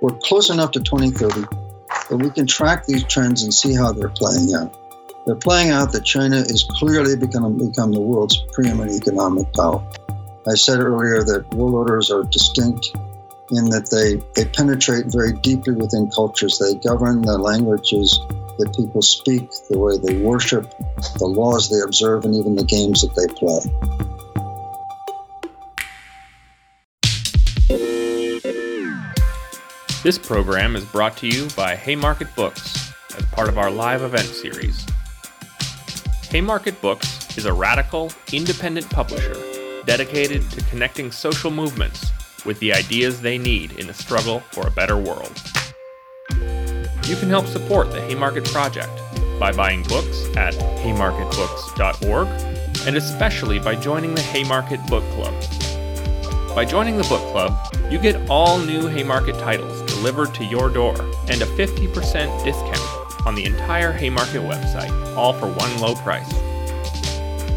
we're close enough to 2030 that we can track these trends and see how they're playing out. They're playing out that China is clearly become, become the world's preeminent economic power. I said earlier that world orders are distinct in that they, they penetrate very deeply within cultures. They govern the languages that people speak, the way they worship, the laws they observe, and even the games that they play. This program is brought to you by Haymarket Books as part of our live event series. Haymarket Books is a radical, independent publisher dedicated to connecting social movements with the ideas they need in the struggle for a better world. You can help support the Haymarket Project by buying books at haymarketbooks.org and especially by joining the Haymarket Book Club. By joining the book club, you get all new Haymarket titles delivered to your door and a 50% discount on the entire Haymarket website, all for one low price.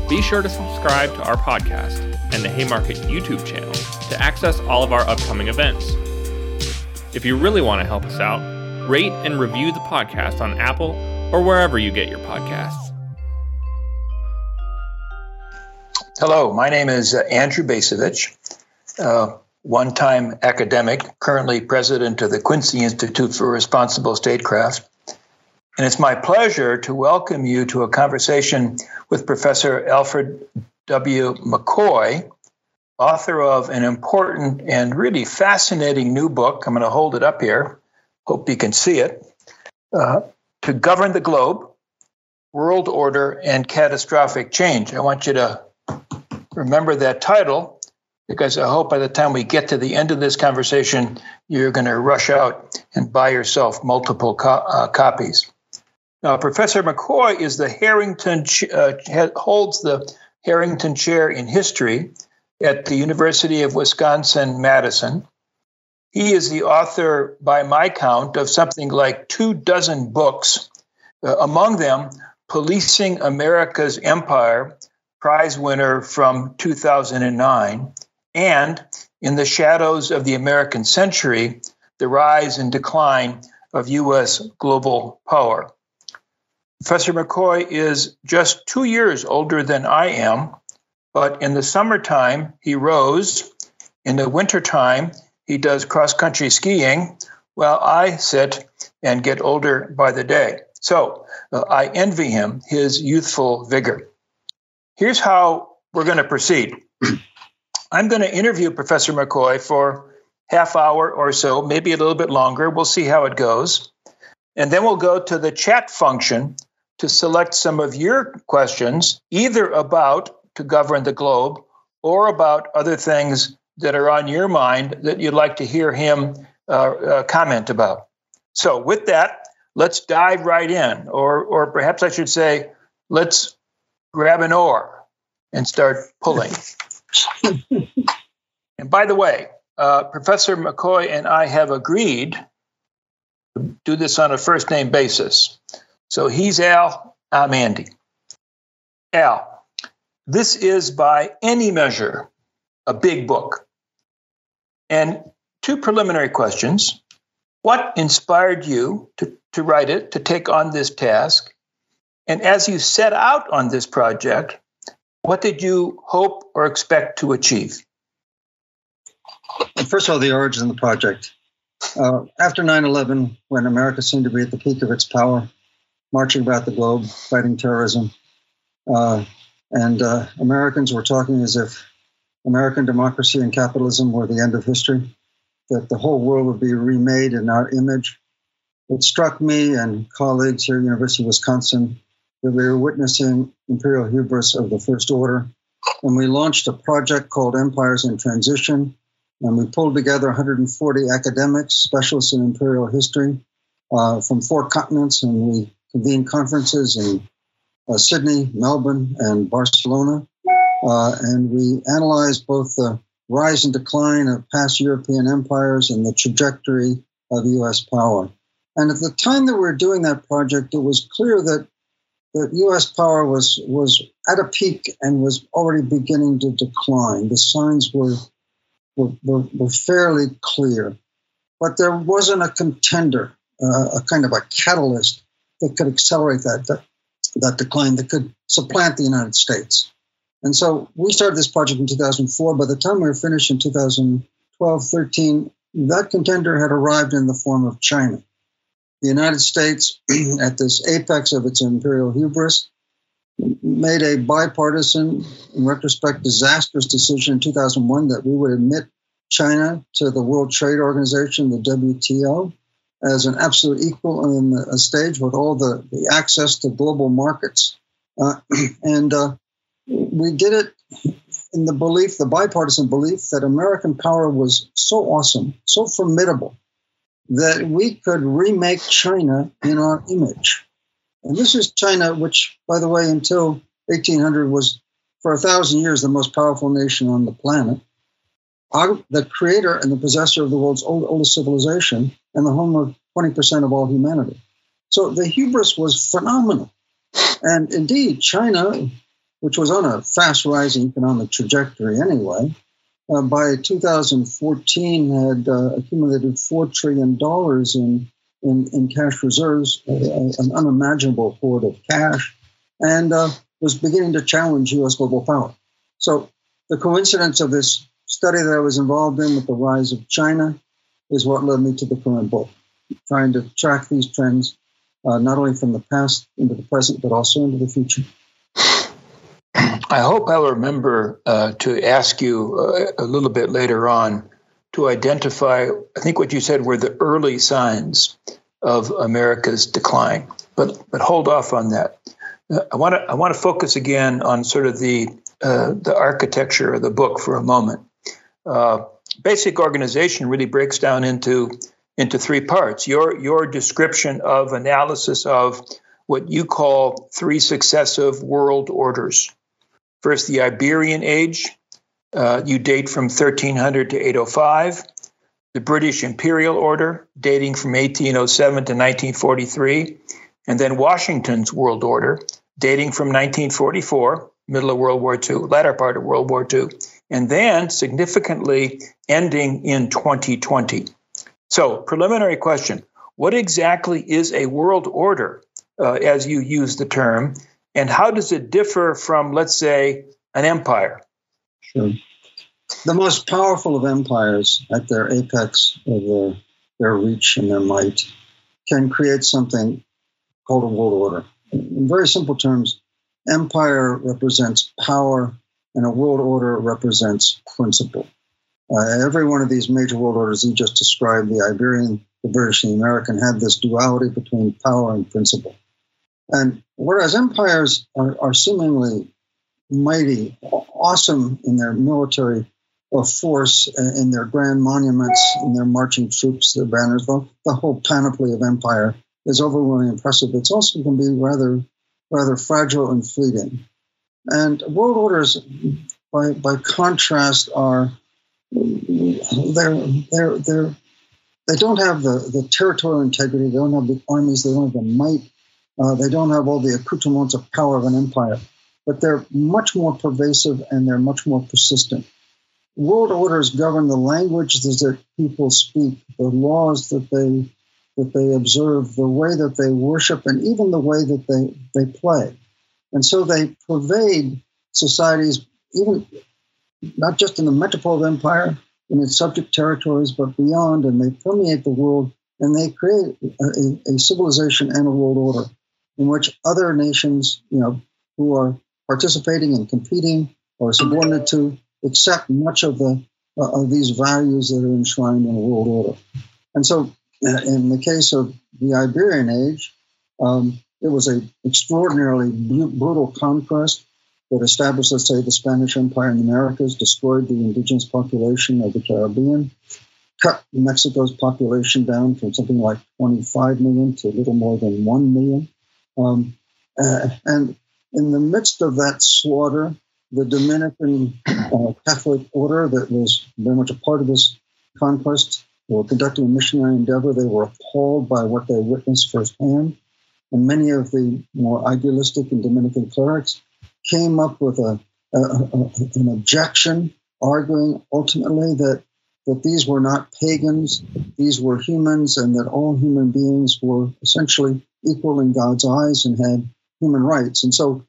Be sure to subscribe to our podcast and the Haymarket YouTube channel to access all of our upcoming events. If you really want to help us out, rate and review the podcast on Apple or wherever you get your podcasts. Hello, my name is uh, Andrew Bacevich, uh, one time academic, currently president of the Quincy Institute for Responsible Statecraft. And it's my pleasure to welcome you to a conversation with Professor Alfred W. McCoy, author of an important and really fascinating new book. I'm going to hold it up here. Hope you can see it. Uh, to Govern the Globe World Order and Catastrophic Change. I want you to remember that title because I hope by the time we get to the end of this conversation, you're going to rush out and buy yourself multiple co- uh, copies. Now, Professor McCoy is the Harrington uh, holds the Harrington Chair in History at the University of Wisconsin Madison. He is the author, by my count, of something like two dozen books, uh, among them, Policing America's Empire, prize winner from 2009, and In the Shadows of the American Century The Rise and Decline of U.S. Global Power. Professor McCoy is just two years older than I am, but in the summertime, he rows. In the wintertime, he does cross country skiing, while I sit and get older by the day. So uh, I envy him his youthful vigor. Here's how we're going to proceed. I'm going to interview Professor McCoy for half hour or so, maybe a little bit longer. We'll see how it goes. And then we'll go to the chat function to select some of your questions, either about to govern the globe or about other things that are on your mind that you'd like to hear him uh, uh, comment about. So, with that, let's dive right in, or, or perhaps I should say, let's grab an oar and start pulling. and by the way, uh, Professor McCoy and I have agreed to do this on a first name basis. So he's Al, I'm Andy. Al, this is by any measure a big book. And two preliminary questions. What inspired you to, to write it, to take on this task? And as you set out on this project, what did you hope or expect to achieve? First of all, the origin of the project. Uh, after 9 11, when America seemed to be at the peak of its power, marching about the globe, fighting terrorism. Uh, and uh, Americans were talking as if American democracy and capitalism were the end of history, that the whole world would be remade in our image. It struck me and colleagues here at University of Wisconsin that we were witnessing imperial hubris of the First Order. And we launched a project called Empires in Transition. And we pulled together 140 academics, specialists in imperial history uh, from four continents, and we convened conferences in uh, Sydney, Melbourne, and Barcelona. Uh, and we analyzed both the rise and decline of past European empires and the trajectory of US power. And at the time that we were doing that project, it was clear that, that US power was, was at a peak and was already beginning to decline. The signs were, were, were, were fairly clear. but there wasn't a contender, uh, a kind of a catalyst that could accelerate that, that, that decline, that could supplant the United States. And so we started this project in 2004. By the time we were finished in 2012, 13, that contender had arrived in the form of China. The United States, at this apex of its imperial hubris, made a bipartisan, in retrospect, disastrous decision in 2001 that we would admit China to the World Trade Organization, the WTO, as an absolute equal in a stage with all the, the access to global markets. Uh, and uh, we did it in the belief, the bipartisan belief, that American power was so awesome, so formidable, that we could remake China in our image. And this is China, which, by the way, until 1800 was for a thousand years the most powerful nation on the planet. The creator and the possessor of the world's old, oldest civilization and the home of 20% of all humanity. So the hubris was phenomenal. And indeed, China, which was on a fast rising economic trajectory anyway, uh, by 2014 had uh, accumulated $4 trillion in in, in cash reserves, an unimaginable hoard of cash, and uh, was beginning to challenge U.S. global power. So the coincidence of this study that I was involved in with the rise of China is what led me to the current book, trying to track these trends uh, not only from the past into the present, but also into the future. I hope I'll remember uh, to ask you uh, a little bit later on to identify, I think what you said were the early signs of America's decline. But but hold off on that. Uh, I want to I want to focus again on sort of the uh, the architecture of the book for a moment. Uh, basic organization really breaks down into into three parts. Your your description of analysis of what you call three successive world orders. First, the Iberian Age, uh, you date from 1300 to 805. The British Imperial Order, dating from 1807 to 1943. And then Washington's World Order, dating from 1944, middle of World War II, latter part of World War II. And then significantly ending in 2020. So, preliminary question What exactly is a world order, uh, as you use the term, and how does it differ from, let's say, an empire? Sure. The most powerful of empires at their apex of their, their reach and their might can create something called a world order. In very simple terms, empire represents power and a world order represents principle. Uh, every one of these major world orders you just described, the Iberian, the British, and the American, had this duality between power and principle. And whereas empires are, are seemingly mighty, awesome in their military force, in their grand monuments, in their marching troops, their banners, the, the whole panoply of empire is overwhelmingly impressive. It's also can be rather, rather fragile and fleeting. And world orders, by, by contrast, are they're, they're, they're, they don't have the, the territorial integrity, they don't have the armies, they don't have the might, uh, they don't have all the accoutrements of power of an empire but they're much more pervasive and they're much more persistent. World orders govern the languages that people speak, the laws that they that they observe, the way that they worship, and even the way that they, they play. And so they pervade societies, even not just in the metropolitan empire, in its subject territories, but beyond, and they permeate the world and they create a, a civilization and a world order in which other nations, you know, who are participating and competing or subordinate to accept much of the uh, of these values that are enshrined in the world order. And so, uh, in the case of the Iberian Age, um, it was an extraordinarily brutal conquest that established, let's say, the Spanish Empire in the Americas, destroyed the indigenous population of the Caribbean, cut Mexico's population down from something like 25 million to a little more than 1 million. Um, uh, and in the midst of that slaughter, the Dominican uh, Catholic order that was very much a part of this conquest were conducting a missionary endeavor. They were appalled by what they witnessed firsthand. And many of the more idealistic and Dominican clerics came up with a, a, a, an objection, arguing ultimately that that these were not pagans, these were humans, and that all human beings were essentially equal in God's eyes and had human rights. And so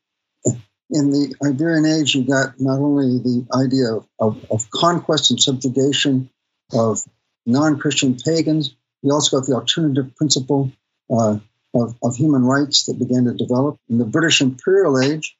in the Iberian Age, you got not only the idea of, of, of conquest and subjugation of non Christian pagans, you also got the alternative principle uh, of, of human rights that began to develop. In the British Imperial Age,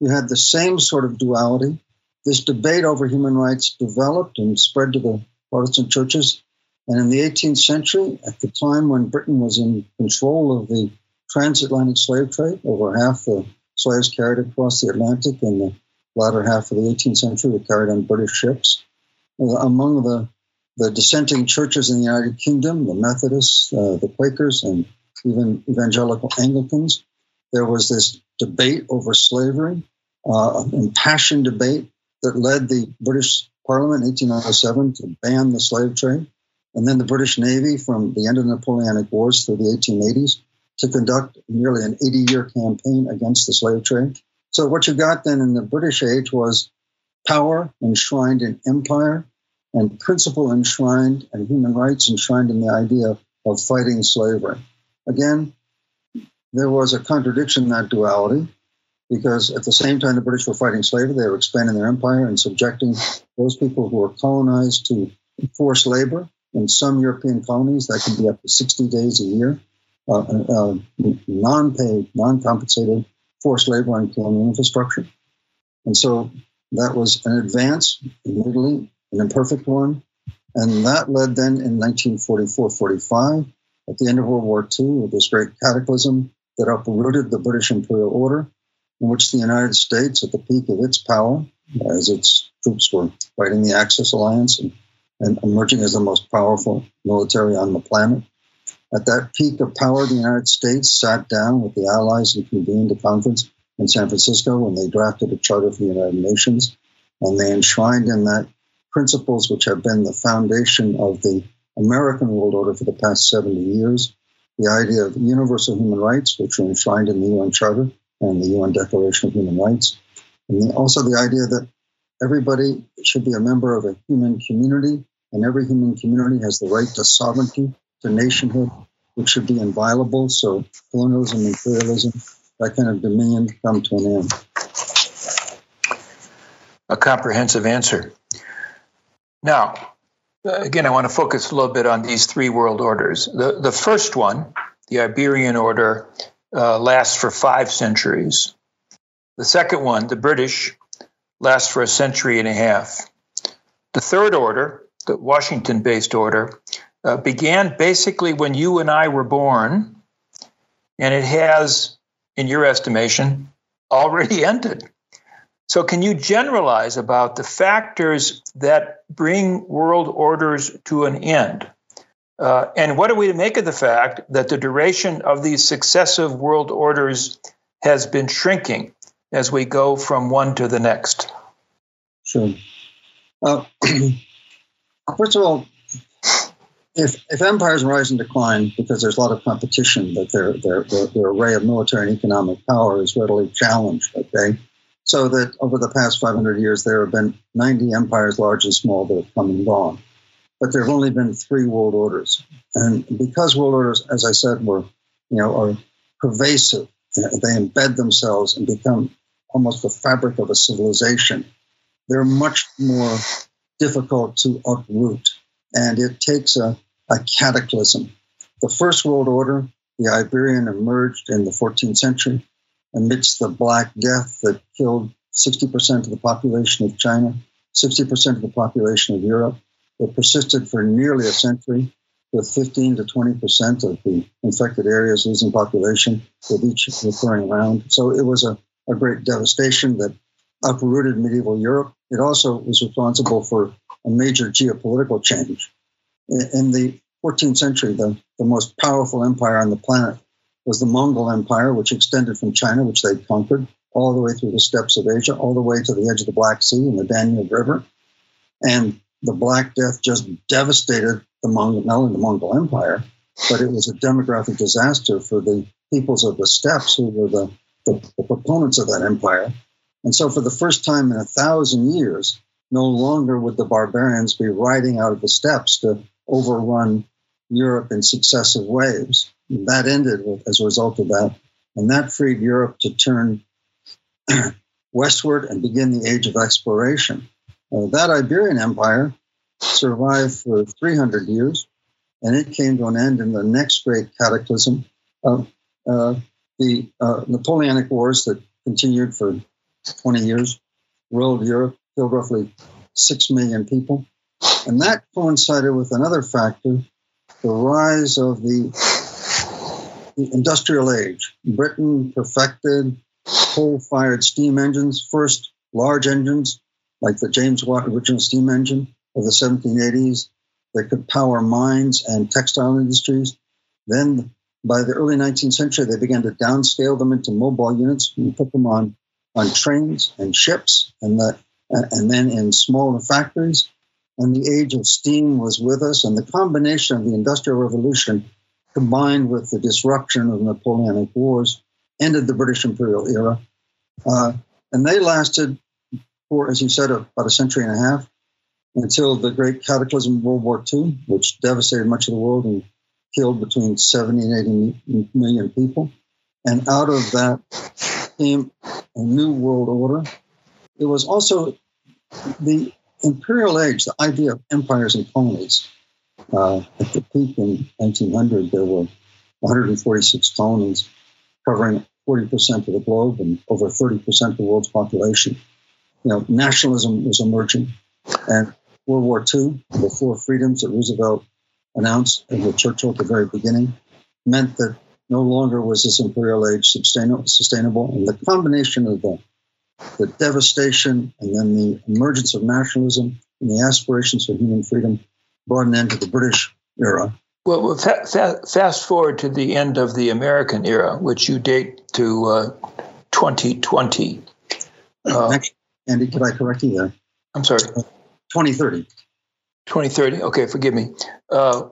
you had the same sort of duality. This debate over human rights developed and spread to the Protestant churches. And in the 18th century, at the time when Britain was in control of the transatlantic slave trade, over half the slaves carried across the Atlantic in the latter half of the 18th century were carried on British ships. Uh, among the, the dissenting churches in the United Kingdom, the Methodists, uh, the Quakers, and even evangelical Anglicans, there was this debate over slavery, uh, impassioned debate that led the British Parliament in 1807 to ban the slave trade, and then the British Navy from the end of the Napoleonic Wars through the 1880s to conduct nearly an 80 year campaign against the slave trade. So, what you got then in the British age was power enshrined in empire and principle enshrined and human rights enshrined in the idea of fighting slavery. Again, there was a contradiction in that duality because at the same time the British were fighting slavery, they were expanding their empire and subjecting those people who were colonized to forced labor. In some European colonies, that can be up to 60 days a year, uh, uh, non paid, non compensated forced labor on colonial infrastructure. And so that was an advance, admittedly, an imperfect one. And that led then in 1944 45, at the end of World War II, with this great cataclysm that uprooted the British imperial order in which the United States, at the peak of its power, as its troops were fighting the Axis alliance and, and emerging as the most powerful military on the planet, at that peak of power, the United States sat down with the Allies and convened a conference in San Francisco when they drafted a charter for the United Nations. And they enshrined in that principles which have been the foundation of the American world order for the past 70 years the idea of universal human rights, which are enshrined in the UN Charter, and the UN Declaration of Human Rights. And also the idea that everybody should be a member of a human community, and every human community has the right to sovereignty, to nationhood, which should be inviolable. So colonialism, imperialism, that kind of dominion come to an end. A comprehensive answer. Now, again, I want to focus a little bit on these three world orders. The, the first one, the Iberian Order, uh, lasts for five centuries. The second one, the British, lasts for a century and a half. The third order, the Washington based order, uh, began basically when you and I were born, and it has, in your estimation, already ended. So, can you generalize about the factors that bring world orders to an end? Uh, and what are we to make of the fact that the duration of these successive world orders has been shrinking as we go from one to the next? Sure. Uh, first of all, if, if empires rise and decline because there's a lot of competition, that their, their, their, their array of military and economic power is readily challenged, okay? So that over the past 500 years, there have been 90 empires, large and small, that have come and gone but there have only been three world orders. And because world orders, as I said, were, you know, are pervasive, they embed themselves and become almost the fabric of a civilization, they're much more difficult to uproot. And it takes a, a cataclysm. The first world order, the Iberian, emerged in the 14th century amidst the Black Death that killed 60% of the population of China, 60% of the population of Europe, it persisted for nearly a century, with 15 to 20 percent of the infected areas losing population with each recurring round. So it was a, a great devastation that uprooted medieval Europe. It also was responsible for a major geopolitical change. In the 14th century, the, the most powerful empire on the planet was the Mongol Empire, which extended from China, which they conquered, all the way through the steppes of Asia, all the way to the edge of the Black Sea and the Danube River. And the Black Death just devastated the Mongol, not only the Mongol Empire, but it was a demographic disaster for the peoples of the steppes who were the, the, the proponents of that empire. And so, for the first time in a thousand years, no longer would the barbarians be riding out of the steppes to overrun Europe in successive waves. That ended with, as a result of that, and that freed Europe to turn westward and begin the age of exploration. Uh, that Iberian Empire survived for 300 years, and it came to an end in the next great cataclysm of uh, the uh, Napoleonic Wars that continued for 20 years, ruled Europe, killed roughly 6 million people. And that coincided with another factor the rise of the, the industrial age. Britain perfected coal fired steam engines, first large engines like the James Watt original steam engine of the 1780s that could power mines and textile industries. Then by the early 19th century, they began to downscale them into mobile units and put them on, on trains and ships and, the, and then in smaller factories. And the age of steam was with us. And the combination of the Industrial Revolution combined with the disruption of Napoleonic Wars ended the British imperial era. Uh, and they lasted for, as you said, about a century and a half until the great cataclysm of World War II, which devastated much of the world and killed between 70 and 80 million people. And out of that came a new world order. It was also the imperial age, the idea of empires and colonies. Uh, at the peak in 1900, there were 146 colonies covering 40% of the globe and over 30% of the world's population. You know, nationalism was emerging. And World War II, the four freedoms that Roosevelt announced with Churchill at the very beginning, meant that no longer was this imperial age sustainable. And the combination of the, the devastation and then the emergence of nationalism and the aspirations for human freedom brought an end to the British era. Well, fa- fa- fast forward to the end of the American era, which you date to uh, 2020. Uh, Andy, could I correct you there? I'm sorry. 2030. 2030. Okay, forgive me. Uh,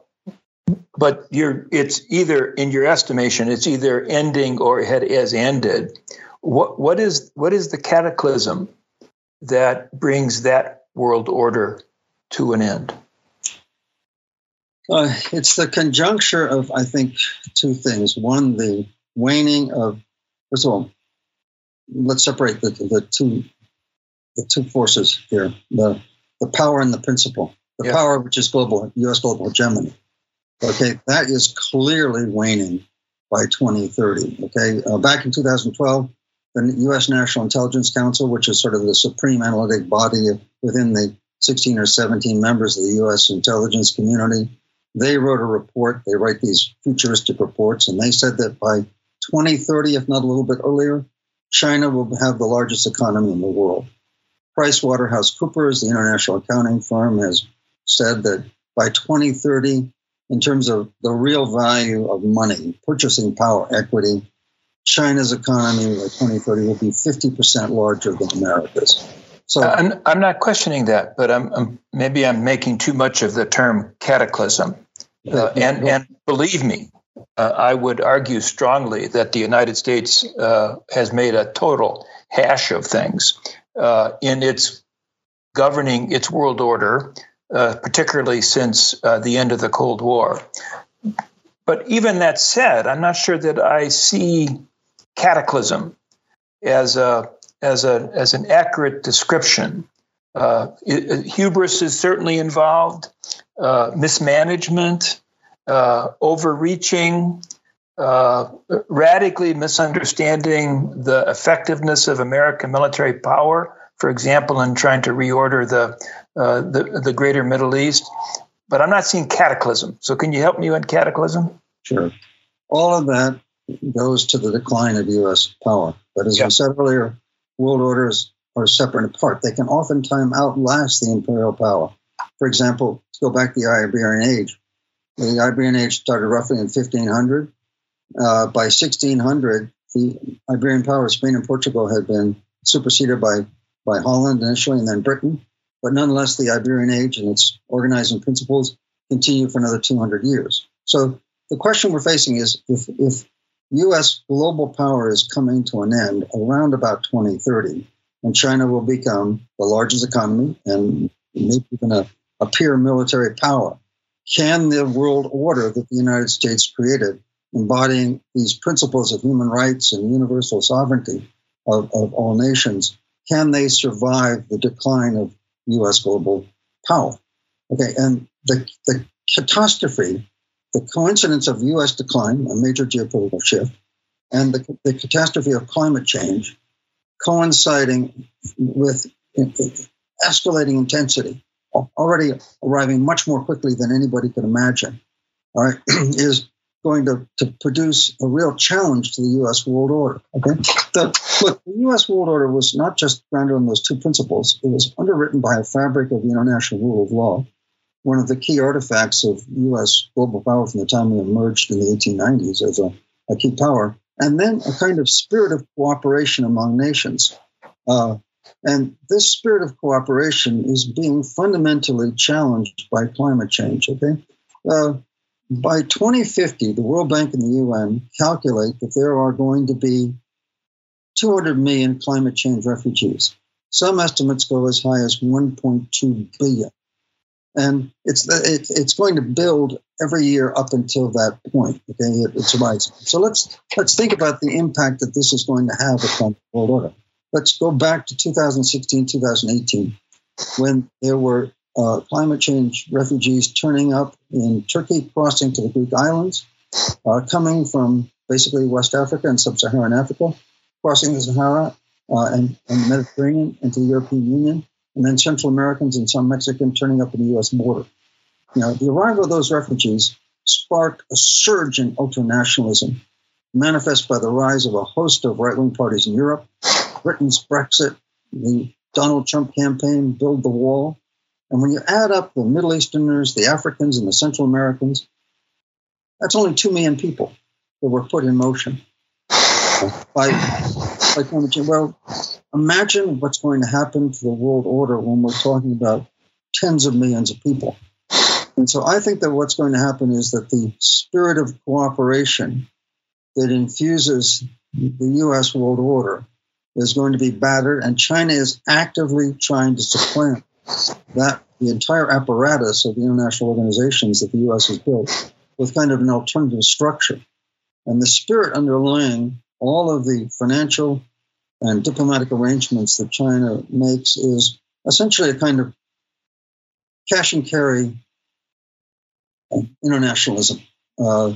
but you're, it's either in your estimation, it's either ending or it has ended. What what is what is the cataclysm that brings that world order to an end? Uh, it's the conjuncture of, I think, two things. One, the waning of, first of all, let's separate the, the two the two forces here the, the power and the principle the yeah. power which is global, U.S. global hegemony. Okay, that is clearly waning by 2030. Okay, uh, back in 2012, the U.S. National Intelligence Council, which is sort of the supreme analytic body within the 16 or 17 members of the U.S. intelligence community, they wrote a report. They write these futuristic reports, and they said that by 2030, if not a little bit earlier, China will have the largest economy in the world. PricewaterhouseCoopers, the international accounting firm, has said that by 2030, in terms of the real value of money, purchasing power, equity, China's economy by 2030 will be 50% larger than America's. So I'm, I'm not questioning that, but I'm, I'm, maybe I'm making too much of the term cataclysm. Uh, and, and believe me, uh, I would argue strongly that the United States uh, has made a total hash of things uh, in its governing its world order uh, particularly since uh, the end of the Cold War. But even that said, I'm not sure that I see cataclysm as a as a as an accurate description. Uh, it, hubris is certainly involved, uh, mismanagement, uh, overreaching, radically misunderstanding the effectiveness of American military power. For example, in trying to reorder the uh, the, the greater Middle East. But I'm not seeing cataclysm. So can you help me on cataclysm? Sure. All of that goes to the decline of U.S. power. But as yeah. I said earlier, world orders are separate and apart. They can oftentimes outlast the imperial power. For example, let's go back to the Iberian Age. The Iberian Age started roughly in 1500. Uh, by 1600, the Iberian power, Spain and Portugal, had been superseded by, by Holland initially and then Britain. But nonetheless, the Iberian Age and its organizing principles continue for another 200 years. So the question we're facing is if, if U.S. global power is coming to an end around about 2030, and China will become the largest economy and maybe even a, a peer military power. Can the world order that the United States created, embodying these principles of human rights and universal sovereignty of, of all nations, can they survive the decline of U.S. global power? Okay, and the, the catastrophe, the coincidence of U.S. decline, a major geopolitical shift, and the, the catastrophe of climate change coinciding with escalating intensity, already arriving much more quickly than anybody could imagine, all right, is going to, to produce a real challenge to the U.S. world order. Okay, the, look, the U.S. world order was not just grounded on those two principles; it was underwritten by a fabric of the international rule of law. One of the key artifacts of U.S. global power from the time we emerged in the 1890s as a, a key power and then a kind of spirit of cooperation among nations. Uh, and this spirit of cooperation is being fundamentally challenged by climate change. Okay, uh, by 2050, the World Bank and the UN calculate that there are going to be 200 million climate change refugees. Some estimates go as high as 1.2 billion and it's it's going to build every year up until that point. Okay, it, it's rising. So let's let's think about the impact that this is going to have upon the world order. Let's go back to 2016, 2018, when there were uh, climate change refugees turning up in Turkey, crossing to the Greek islands, uh, coming from basically West Africa and Sub-Saharan Africa, crossing the Sahara uh, and, and Mediterranean into the European Union, and then Central Americans and some Mexicans turning up at the U.S. border. The arrival of those refugees sparked a surge in ultranationalism, manifest by the rise of a host of right-wing parties in Europe, Britain's Brexit, the Donald Trump campaign, Build the Wall. And when you add up the Middle Easterners, the Africans, and the Central Americans, that's only 2 million people that were put in motion by, by climate change. Well, imagine what's going to happen to the world order when we're talking about tens of millions of people. And so I think that what's going to happen is that the spirit of cooperation that infuses the US world order is going to be battered, and China is actively trying to supplant that the entire apparatus of the international organizations that the US has built with kind of an alternative structure. And the spirit underlying all of the financial and diplomatic arrangements that China makes is essentially a kind of cash and carry internationalism, uh,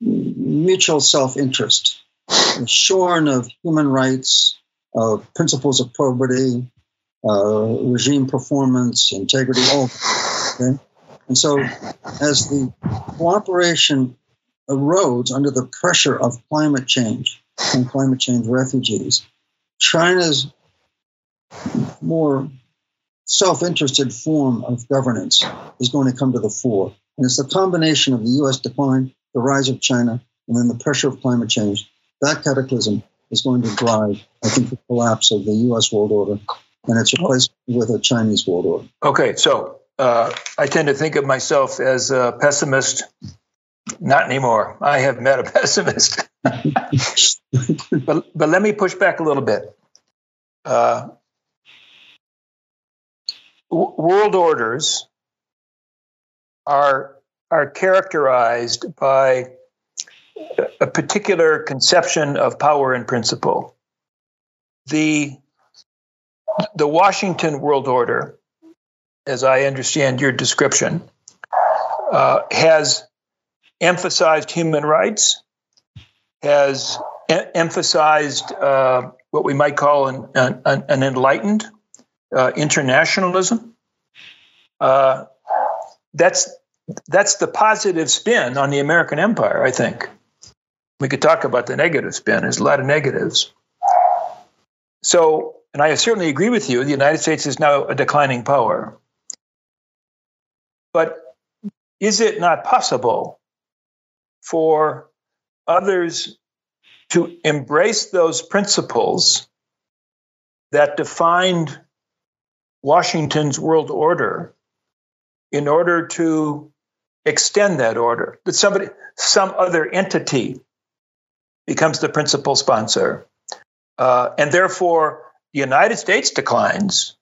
mutual self interest, shorn of human rights, of principles of probity, uh, regime performance, integrity, all. Okay? And so, as the cooperation erodes under the pressure of climate change and climate change refugees, China's more self interested form of governance is going to come to the fore. And it's the combination of the US decline, the rise of China, and then the pressure of climate change. That cataclysm is going to drive, I think, the collapse of the US world order and its replaced with a Chinese world order. Okay, so uh, I tend to think of myself as a pessimist. Not anymore. I have met a pessimist. but, but let me push back a little bit. Uh, w- world orders are are characterized by a particular conception of power and principle. The the Washington world order, as I understand your description, uh, has emphasized human rights, has e- emphasized uh, what we might call an, an, an enlightened uh, internationalism. Uh, that's that's the positive spin on the American empire. I think we could talk about the negative spin. There's a lot of negatives. So, and I certainly agree with you. The United States is now a declining power. But is it not possible for others to embrace those principles that defined Washington's world order in order to extend that order that somebody some other entity becomes the principal sponsor uh, and therefore the United States declines,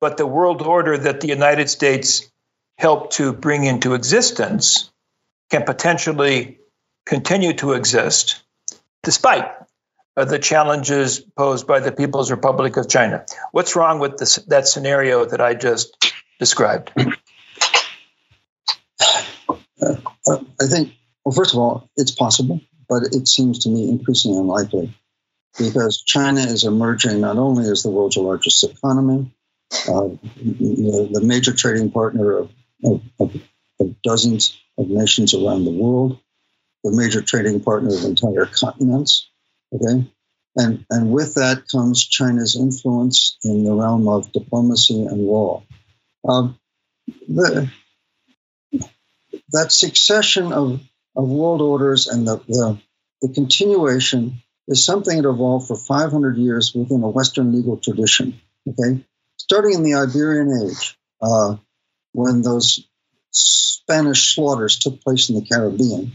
but the world order that the United States helped to bring into existence can potentially continue to exist despite uh, the challenges posed by the People's Republic of China. What's wrong with this, that scenario that I just described? Uh, I think, well, first of all, it's possible, but it seems to me increasingly unlikely because China is emerging not only as the world's largest economy, uh, the, the, major trading partner of, of, of, dozens of nations around the world, the major trading partner of entire continents. Okay, and and with that comes China's influence in the realm of diplomacy and law. Um, the, that succession of, of world orders and the, the, the continuation is something that evolved for 500 years within a Western legal tradition. Okay, starting in the Iberian Age, uh, when those Spanish slaughters took place in the Caribbean,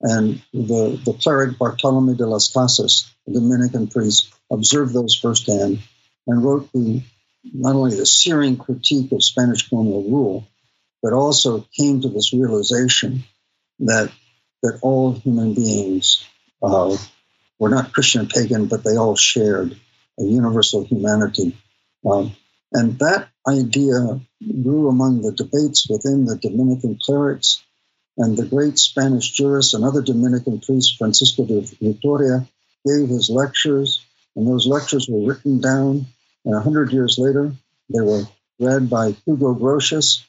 and the, the cleric Bartolome de las Casas, a Dominican priest, observed those firsthand and wrote the not only the searing critique of Spanish colonial rule, but also came to this realization that that all human beings uh, were not Christian and pagan, but they all shared a universal humanity. Um, and that idea grew among the debates within the Dominican clerics and the great Spanish jurist and other Dominican priest, Francisco de Vitoria, gave his lectures, and those lectures were written down. And a hundred years later, they were read by Hugo Grotius,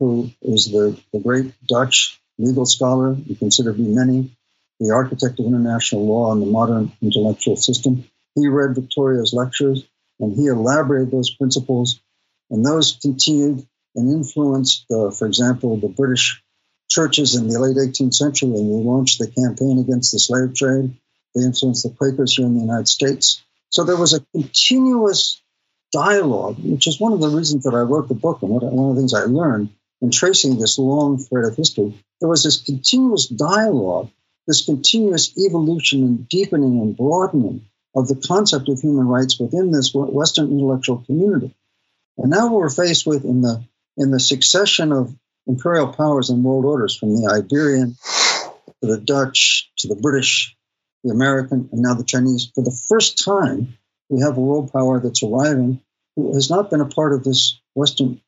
who is the, the great Dutch legal scholar, you consider to be many, the architect of international law and the modern intellectual system. He read Vitoria's lectures and he elaborated those principles, and those continued and influenced, uh, for example, the British churches in the late 18th century when they launched the campaign against the slave trade. They influenced the Quakers here in the United States. So there was a continuous dialogue, which is one of the reasons that I wrote the book and one of the things I learned in tracing this long thread of history. There was this continuous dialogue, this continuous evolution and deepening and broadening of the concept of human rights within this Western intellectual community. And now we're faced with in the in the succession of imperial powers and world orders from the Iberian to the Dutch to the British, the American, and now the Chinese. For the first time, we have a world power that's arriving who has not been a part of this Western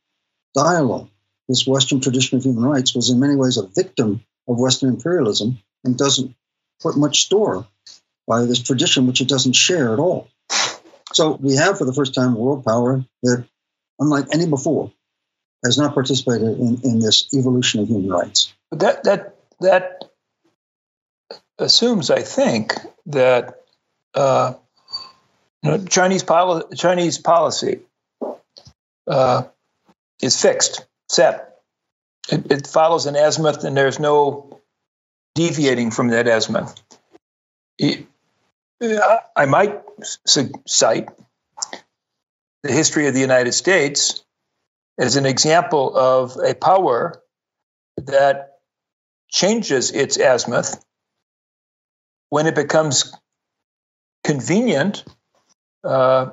dialogue. This Western tradition of human rights was in many ways a victim of Western imperialism and doesn't put much store by this tradition, which it doesn't share at all. So we have, for the first time, world power that, unlike any before, has not participated in, in this evolution of human rights. That that that assumes, I think, that uh, you know, Chinese poli- Chinese policy uh, is fixed, set. It, it, follows an azimuth, and there's no deviating from that azimuth. It, I might cite the history of the United States as an example of a power that changes its azimuth when it becomes convenient uh,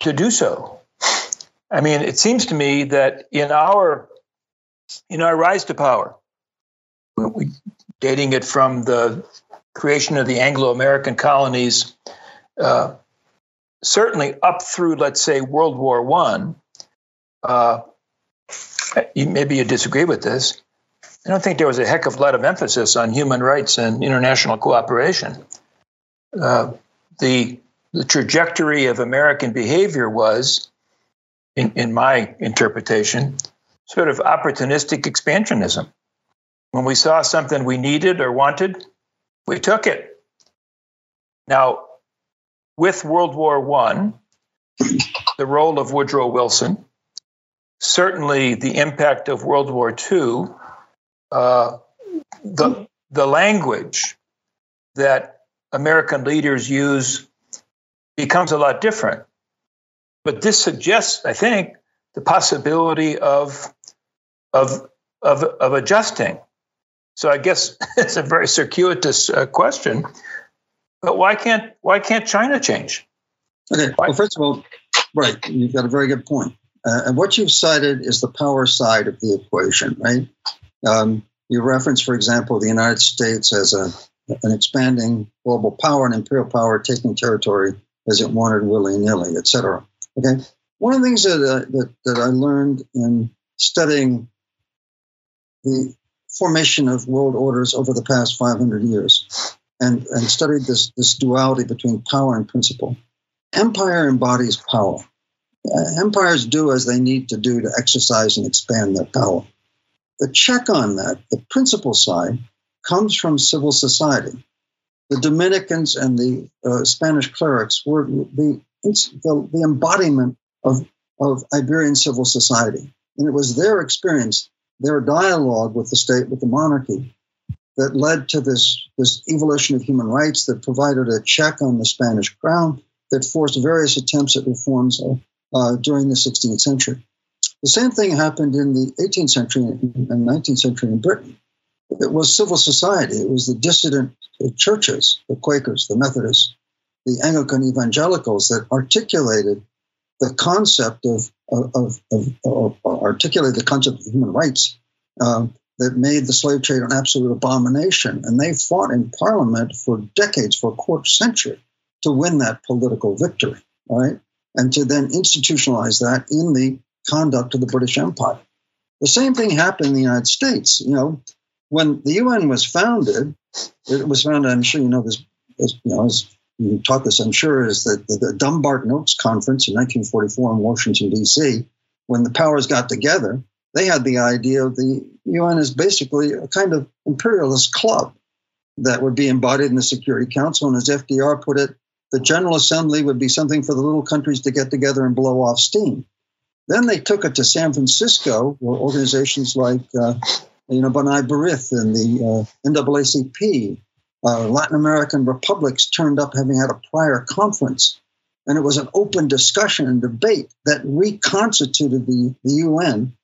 to do so. I mean, it seems to me that in our in our rise to power, we, dating it from the creation of the Anglo-American colonies, uh, certainly up through, let's say, World War One, uh, maybe you disagree with this. I don't think there was a heck of a lot of emphasis on human rights and international cooperation. Uh, the the trajectory of American behavior was, in, in my interpretation, sort of opportunistic expansionism. When we saw something we needed or wanted, we took it. Now, with World War One, the role of Woodrow Wilson, certainly the impact of World War II, uh, the, the language that American leaders use becomes a lot different. But this suggests, I think, the possibility of, of, of, of adjusting. So I guess it's a very circuitous uh, question. But why can't why can't China change? Okay. Well, first of all, right, you've got a very good point. Uh, and what you've cited is the power side of the equation, right? Um, you reference, for example, the United States as a an expanding global power and imperial power taking territory as it wanted willy nilly, et cetera. Okay. One of the things that, uh, that, that I learned in studying the formation of world orders over the past 500 years and, and studied this, this duality between power and principle. Empire embodies power. Uh, empires do as they need to do to exercise and expand their power. The check on that, the principle side, comes from civil society. The Dominicans and the uh, Spanish clerics were the, the, the embodiment of, of Iberian civil society. And it was their experience, their dialogue with the state, with the monarchy, that led to this, this evolution of human rights that provided a check on the Spanish crown that forced various attempts at reforms uh, uh, during the 16th century. The same thing happened in the 18th century and 19th century in Britain. It was civil society. It was the dissident churches, the Quakers, the Methodists, the Anglican evangelicals that articulated the concept of, of, of, of, articulated the concept of human rights um, that made the slave trade an absolute abomination. And they fought in Parliament for decades, for a quarter century, to win that political victory, right? And to then institutionalize that in the conduct of the British Empire. The same thing happened in the United States. You know, when the UN was founded, it was founded. I'm sure you know this. As, you know, as you taught this, I'm sure, is that the, the Dumbarton Oaks Conference in 1944 in Washington D.C. When the powers got together, they had the idea of the UN as basically a kind of imperialist club that would be embodied in the Security Council. And as FDR put it, the General Assembly would be something for the little countries to get together and blow off steam. Then they took it to San Francisco, where organizations like uh, you know, B'nai and the uh, NAACP, uh, Latin American republics turned up having had a prior conference. And it was an open discussion and debate that reconstituted the, the UN,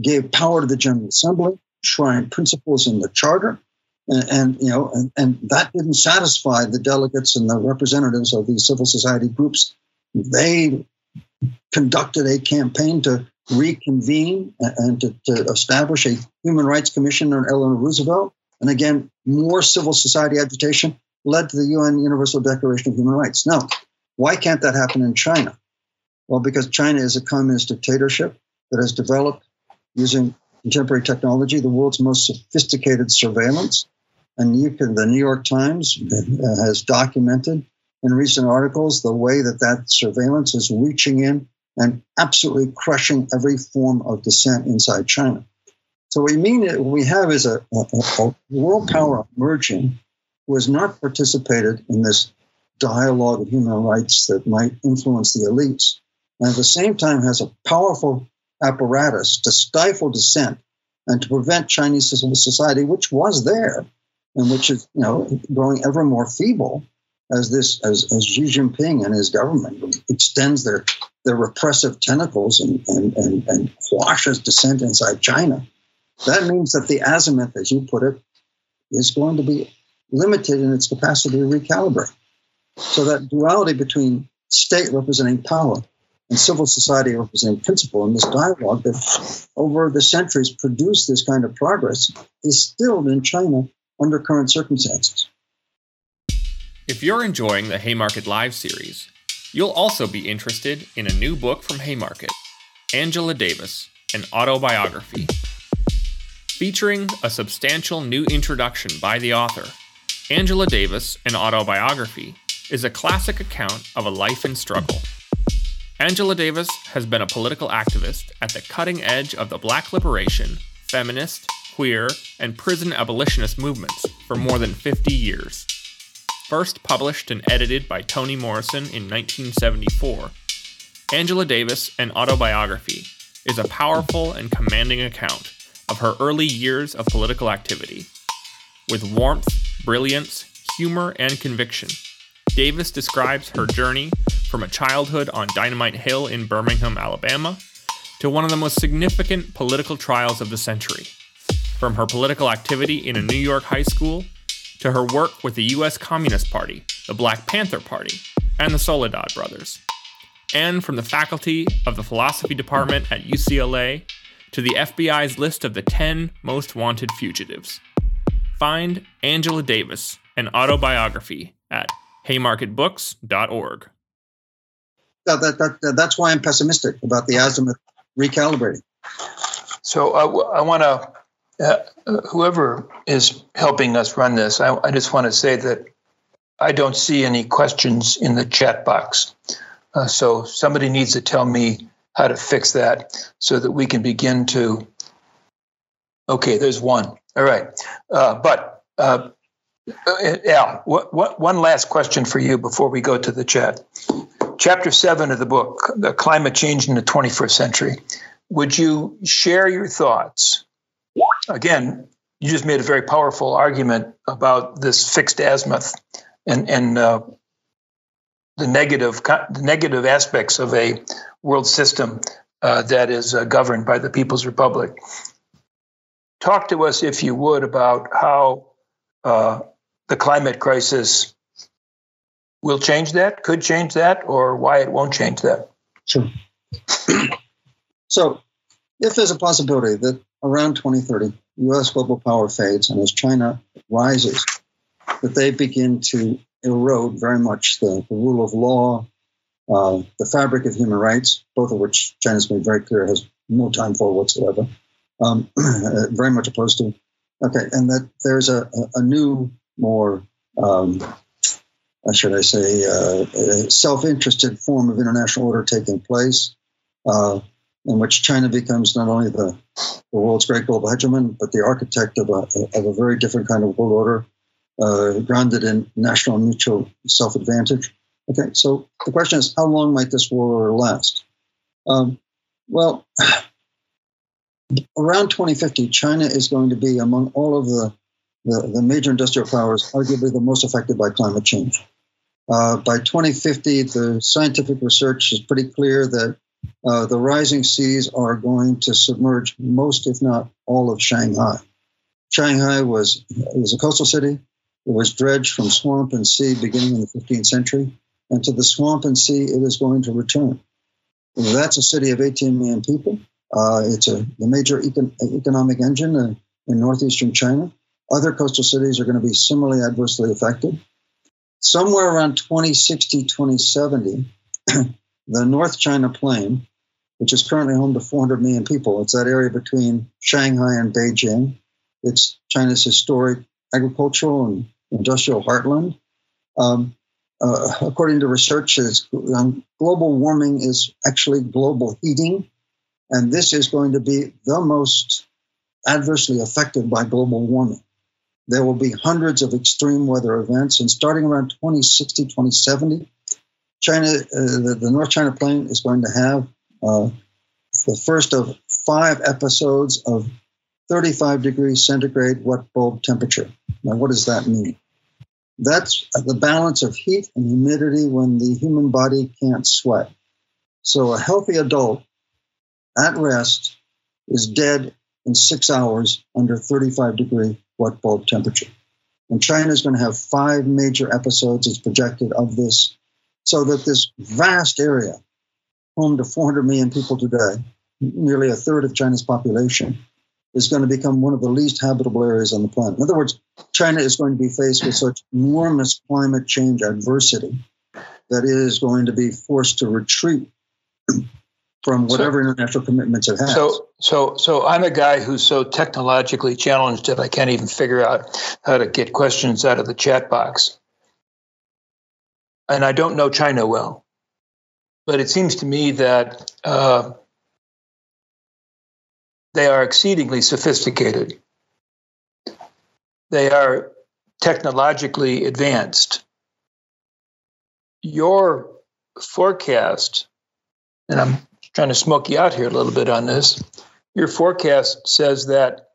gave power to the General Assembly, shrined principles in the Charter, and, and you know, and, and that didn't satisfy the delegates and the representatives of these civil society groups. They conducted a campaign to reconvene and to, to establish a Human Rights Commission under Eleanor Roosevelt. And again, more civil society agitation led to the UN Universal Declaration of Human Rights. Now, why can't that happen in China? Well, because China is a communist dictatorship that has developed using contemporary technology the world's most sophisticated surveillance. And you can, the New York Times uh, has documented in recent articles the way that that surveillance is reaching in and absolutely crushing every form of dissent inside China. So we mean what we have is a, a, a world power emerging who has not participated in this dialogue of human rights that might influence the elites, and at the same time has a powerful apparatus to stifle dissent and to prevent Chinese civil society, which was there and which is you know growing ever more feeble as this as, as Xi Jinping and his government extends their their repressive tentacles and, and, and, and quashes dissent inside China, that means that the azimuth, as you put it, is going to be limited in its capacity to recalibrate. So that duality between state representing power and civil society representing principle in this dialogue that over the centuries produced this kind of progress is still in China under current circumstances. If you're enjoying the Haymarket Live series, You'll also be interested in a new book from Haymarket, Angela Davis, an autobiography. Featuring a substantial new introduction by the author, Angela Davis, an autobiography, is a classic account of a life in struggle. Angela Davis has been a political activist at the cutting edge of the black liberation, feminist, queer, and prison abolitionist movements for more than 50 years. First published and edited by Toni Morrison in 1974, Angela Davis, An Autobiography, is a powerful and commanding account of her early years of political activity. With warmth, brilliance, humor, and conviction, Davis describes her journey from a childhood on Dynamite Hill in Birmingham, Alabama, to one of the most significant political trials of the century. From her political activity in a New York high school to her work with the U.S. Communist Party, the Black Panther Party, and the Soledad Brothers. and from the faculty of the philosophy department at UCLA to the FBI's list of the 10 most wanted fugitives. Find Angela Davis, an autobiography, at haymarketbooks.org. That, that, that, that's why I'm pessimistic about the azimuth recalibrating. So uh, I want to, uh, whoever is helping us run this, I, I just want to say that I don't see any questions in the chat box. Uh, so somebody needs to tell me how to fix that so that we can begin to. Okay, there's one. All right. Uh, but uh, uh, Al, what, what, one last question for you before we go to the chat. Chapter seven of the book, the Climate Change in the 21st Century. Would you share your thoughts? Again, you just made a very powerful argument about this fixed azimuth and, and uh, the negative the negative aspects of a world system uh, that is uh, governed by the People's Republic. Talk to us, if you would, about how uh, the climate crisis will change that, could change that, or why it won't change that. Sure. so, if there's a possibility that around 2030, U.S. global power fades, and as China rises, that they begin to erode very much the, the rule of law, uh, the fabric of human rights, both of which China's made very clear has no time for whatsoever. Um, very much opposed to. Okay, and that there's a, a, new, more, um, should I say, uh, self-interested form of international order taking place, uh, in which China becomes not only the, the world's great global hegemon, but the architect of a, of a very different kind of world order uh, grounded in national mutual self advantage. Okay, so the question is how long might this war last? Um, well, around 2050, China is going to be among all of the, the, the major industrial powers, arguably the most affected by climate change. Uh, by 2050, the scientific research is pretty clear that uh, the rising seas are going to submerge most, if not all, of Shanghai. Shanghai was, was a coastal city. It was dredged from swamp and sea beginning in the 15th century, and to the swamp and sea it is going to return. That's a city of 18 million people. Uh, it's a, a major econ- economic engine in, in northeastern China. Other coastal cities are going to be similarly adversely affected. Somewhere around 2060, 2070, the North China Plain, which is currently home to 400 million people, it's that area between Shanghai and Beijing. It's China's historic agricultural and industrial heartland. Um, uh, according to researchers, um, global warming is actually global heating, and this is going to be the most adversely affected by global warming. There will be hundreds of extreme weather events, and starting around 2060, 2070, China, uh, the, the, North China Plain is going to have uh, the first of five episodes of 35 degrees centigrade wet bulb temperature. Now, what does that mean? That's the balance of heat and humidity when the human body can't sweat. So, a healthy adult at rest is dead in six hours under 35 degree wet bulb temperature. And China is going to have five major episodes, it's projected, of this, so that this vast area, home to 400 million people today, nearly a third of China's population, is going to become one of the least habitable areas on the planet. In other words, China is going to be faced with such enormous climate change adversity that it is going to be forced to retreat from whatever so, international commitments it has. So, so, so I'm a guy who's so technologically challenged that I can't even figure out how to get questions out of the chat box, and I don't know China well. But it seems to me that uh, they are exceedingly sophisticated. They are technologically advanced. Your forecast, and I'm trying to smoke you out here a little bit on this, your forecast says that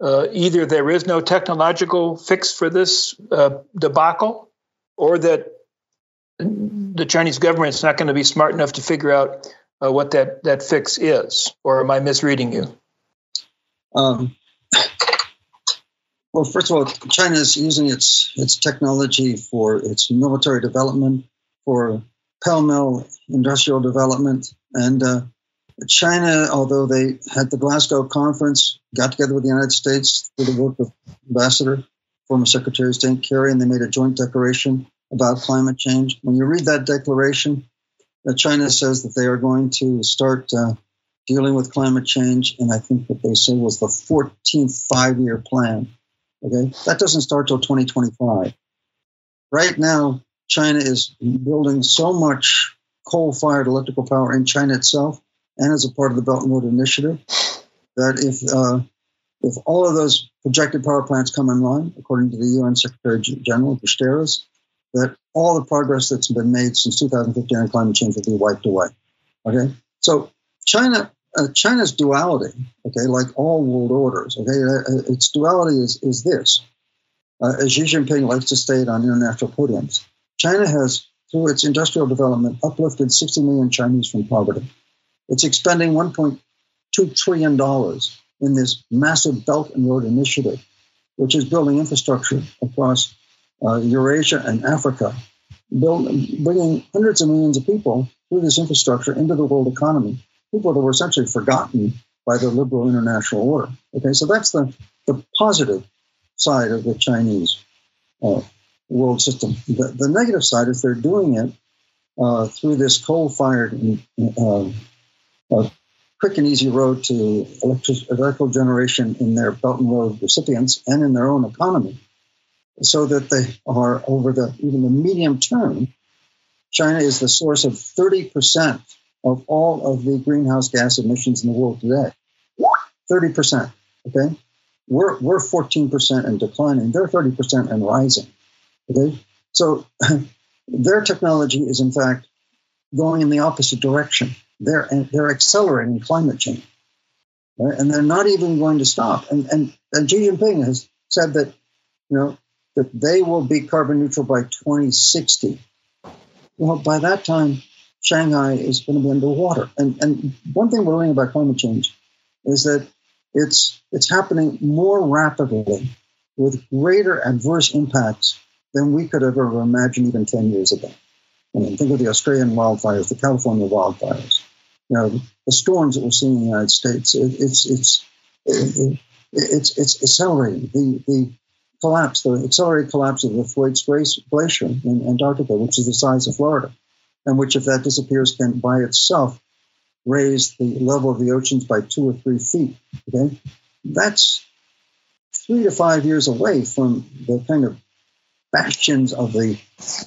uh, either there is no technological fix for this uh, debacle or that the Chinese government is not going to be smart enough to figure out uh, what that, that fix is. Or am I misreading you? Um, well, first of all, China is using its its technology for its military development, for pell mell industrial development. And uh, China, although they had the Glasgow conference, got together with the United States through the work of Ambassador, former Secretary of State Kerry, and they made a joint declaration about climate change. When you read that declaration, uh, China says that they are going to start uh, dealing with climate change, and I think what they say was the 14th five-year plan. Okay, that doesn't start till 2025. Right now, China is building so much coal-fired electrical power in China itself, and as a part of the Belt and Road Initiative, that if uh, if all of those projected power plants come online, according to the UN Secretary General Guterres, that all the progress that's been made since 2015 on climate change will be wiped away. Okay, so China, uh, China's duality, okay, like all world orders, okay, uh, uh its duality is is this. Uh, as Xi Jinping likes to state on international podiums, China has, through its industrial development, uplifted 60 million Chinese from poverty. It's expending 1.2 trillion dollars in this massive Belt and Road Initiative, which is building infrastructure across uh, Eurasia and Africa, build, bringing hundreds of millions of people through this infrastructure into the world economy. People that were essentially forgotten by the liberal international order. Okay, so that's the, the positive side of the Chinese uh, world system. The, the, negative side is they're doing it uh, through this coal-fired uh, uh, quick and easy road to electric, electrical generation in their Belt and Road recipients and in their own economy so that they are over the even the medium term. China is the source of 30% of all of the greenhouse gas emissions in the world today. 30%. Okay. We're, we're 14% and declining. They're 30% and rising. Okay. So their technology is, in fact, going in the opposite direction. They're, they're accelerating climate change. Right? And they're not even going to stop. And, and, and Xi Jinping has said that, you know, that they will be carbon neutral by 2060. Well, by that time, Shanghai is going to be underwater. And, and one thing we're learning about climate change is that it's, it's happening more rapidly with greater adverse impacts than we could ever imagined even 10 years ago. I mean, think of the Australian wildfires, the California wildfires, you know, the storms that we're seeing in the United States. It, it's, it's, it, it's, it's accelerating. The, the collapse, the accelerated collapse of the Thwaites Glacier in Antarctica, which is the size of Florida, and which, if that disappears, can by itself raise the level of the oceans by two or three feet. Okay, that's three to five years away from the kind of bastions of the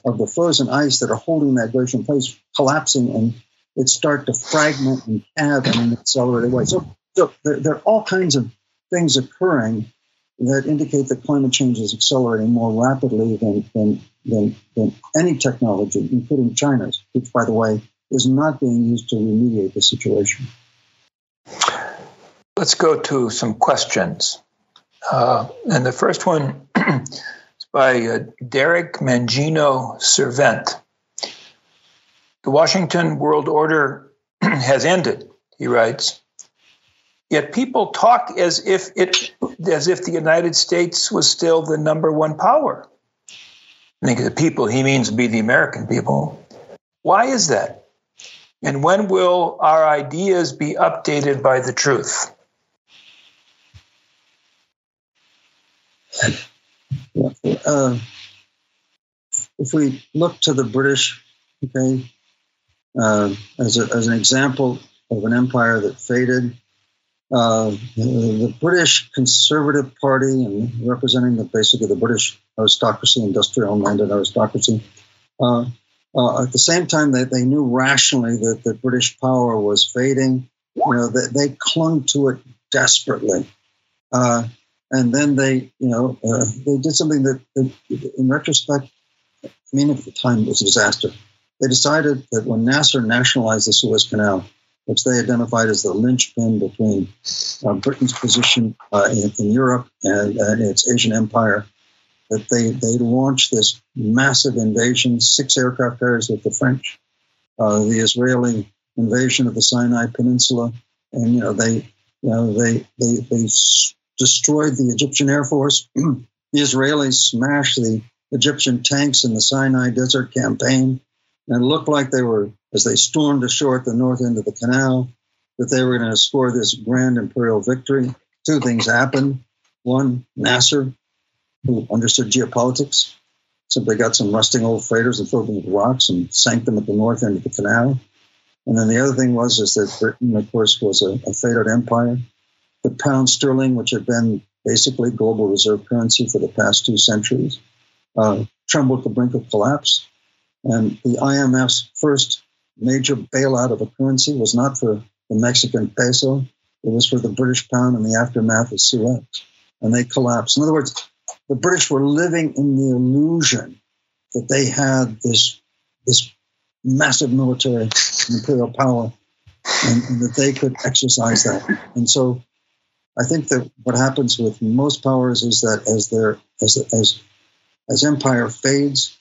of the frozen ice that are holding that glacier in place collapsing and it start to fragment and calve in an accelerated way. So, so there, there are all kinds of things occurring that indicate that climate change is accelerating more rapidly than, than, than, than any technology, including China's, which, by the way, is not being used to remediate the situation. Let's go to some questions. Uh, and the first one is by uh, Derek Mangino Servent. The Washington world order has ended, he writes. Yet people talk as if it as if the United States was still the number one power. I think the people he means be the American people. Why is that? And when will our ideas be updated by the truth? Uh, if we look to the British, okay, uh, as, a, as an example of an empire that faded, uh, the British Conservative Party and representing the basically the British aristocracy, industrial minded aristocracy. Uh, uh, at the same time, they, they knew rationally that the British power was fading. You know, they, they clung to it desperately. Uh, and then they, you know, uh, they did something that, that, in retrospect, I mean, at the time it was a disaster. They decided that when Nasser nationalized the Suez Canal, which they identified as the linchpin between uh, Britain's position uh, in, in, Europe and, its Asian empire. That they they launched this massive invasion, six aircraft carriers with the French, uh, the Israeli invasion of the Sinai Peninsula, and you know they you know they they they destroyed the Egyptian Air Force. the Israelis smashed the Egyptian tanks in the Sinai Desert campaign. And it looked like they were, as they stormed ashore at the north end of the canal, that they were going to score this grand imperial victory. Two things happened. One, Nasser, who understood geopolitics, simply got some rusting old freighters and filled them with rocks and sank them at the north end of the canal. And then the other thing was is that Britain, of course, was a, a faded empire. The pound sterling, which had been basically global reserve currency for the past two centuries, uh, trembled at the brink of collapse. And the IMF's first major bailout of a currency was not for the Mexican peso, it was for the British pound in the aftermath of Suez. And they collapsed. In other words, the British were living in the illusion that they had this, this massive military imperial power and, and that they could exercise that. And so I think that what happens with most powers is that as their as as as empire fades,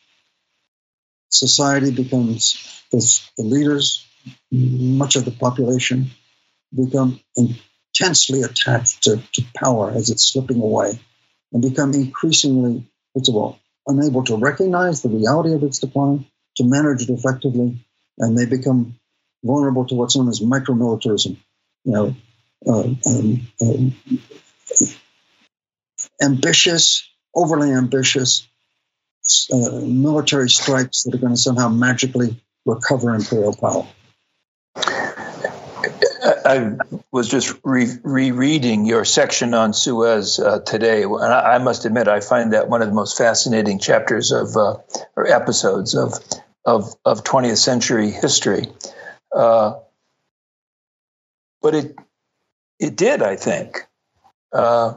society becomes the, the leaders, much of the population become intensely attached to, to power as it's slipping away and become increasingly, first of all, unable to recognize the reality of its decline, to manage it effectively, and they become vulnerable to what's known as micromilitarism. You know, uh, um, um, ambitious, overly ambitious uh, military strikes that are going to somehow magically recover imperial power. I was just re- rereading your section on Suez uh, today, and I, I, must admit I find that one of the most fascinating chapters of uh, or episodes of of of 20th century history. Uh, but it it did, I think, uh,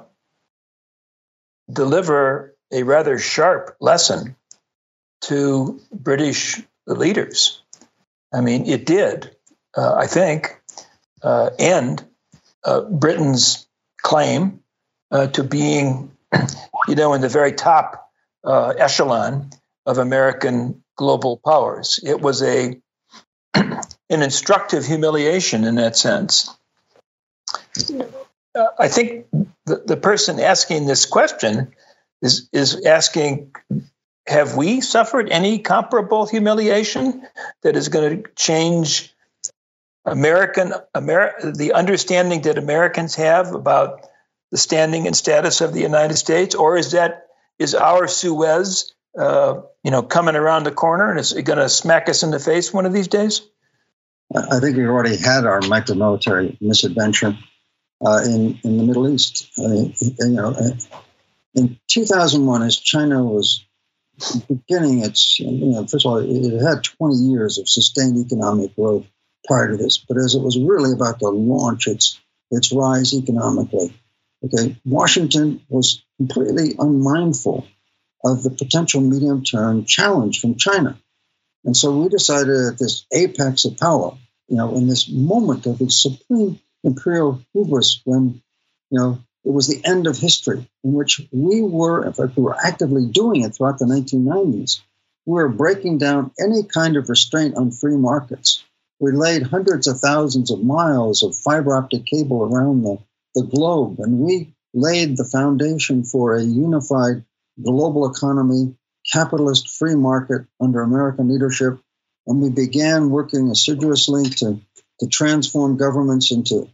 deliver a rather sharp lesson to British leaders. I mean, it did, uh, I think, uh, end uh, Britain's claim uh, to being, you know, in the very top uh, echelon of American global powers. It was a an instructive humiliation in that sense. Uh, I think the, the person asking this question is is asking have we suffered any comparable humiliation that is going to change American Ameri- the understanding that Americans have about the standing and status of the United States, or is that is our Suez, uh, you know, coming around the corner and is it going to smack us in the face one of these days? I think we've already had our micro-military misadventure uh, in in the Middle East. You know, in 2001, as China was beginning its, you know, first of all, it had 20 years of sustained economic growth prior to this, but as it was really about to launch its its rise economically, okay, Washington was completely unmindful of the potential medium-term challenge from China, and so we decided at this apex of power, you know, in this moment of the supreme imperial hubris, when you know it was the end of history, in which we were, in fact, we were actively doing it throughout the 1990s. We were breaking down any kind of restraint on free markets. We laid hundreds of thousands of miles of fiber optic cable around the, the globe, and we laid the foundation for a unified global economy, capitalist free market under American leadership. And we began working assiduously to, to transform governments into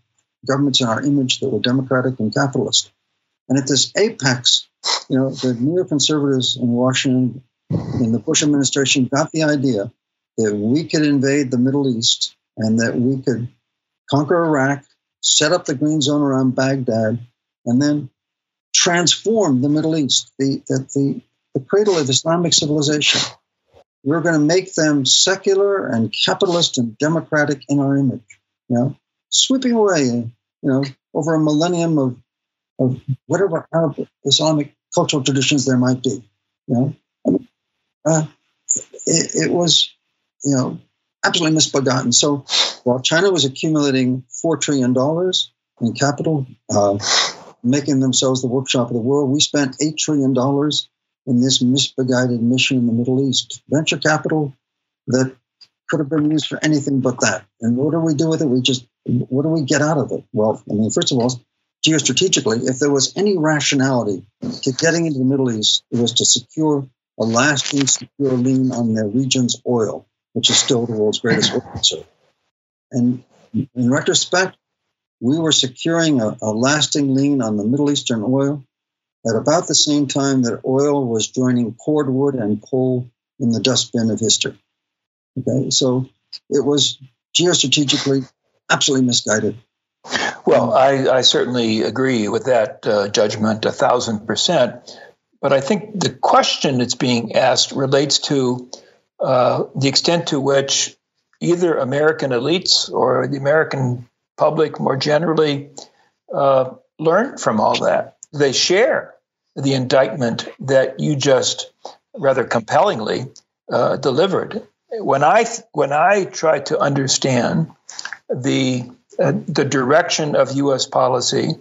governments in our image that were democratic and capitalist. And at this apex, you know, the neoconservatives in Washington in the Bush administration got the idea that we could invade the Middle East and that we could conquer Iraq, set up the green zone around Baghdad, and then transform the Middle East, the, the, the, the cradle of Islamic civilization. We're going to make them secular and capitalist and democratic in our image. You know, sweeping away, you know, over a millennium of, of whatever Arab Islamic cultural traditions there might be. You know, uh, it, it, was, you know, absolutely misbegotten. So while China was accumulating four trillion dollars in capital, uh, making themselves the workshop of the world, we spent eight trillion dollars in this misbeguided mission in the Middle East. Venture capital that could have been used for anything but that. And what do we do with it? We just, what do we get out of it? Well, I mean, first of all, geostrategically, if there was any rationality to getting into the Middle East, it was to secure a lasting, secure lien on the region's oil. which is still the world's greatest oil reserve. And in retrospect, we were securing a, a lasting lien on the Middle Eastern oil at about the same time that oil was joining cordwood and coal in the dustbin of history. Okay, so it was geostrategically absolutely misguided. Well, I, I certainly agree with that uh, judgment a thousand percent. But I think the question that's being asked relates to uh, the extent to which either American elites or the American public more generally uh, learn from all that. They share the indictment that you just rather compellingly uh, delivered. When I when I try to understand the uh, the direction of U.S. policy,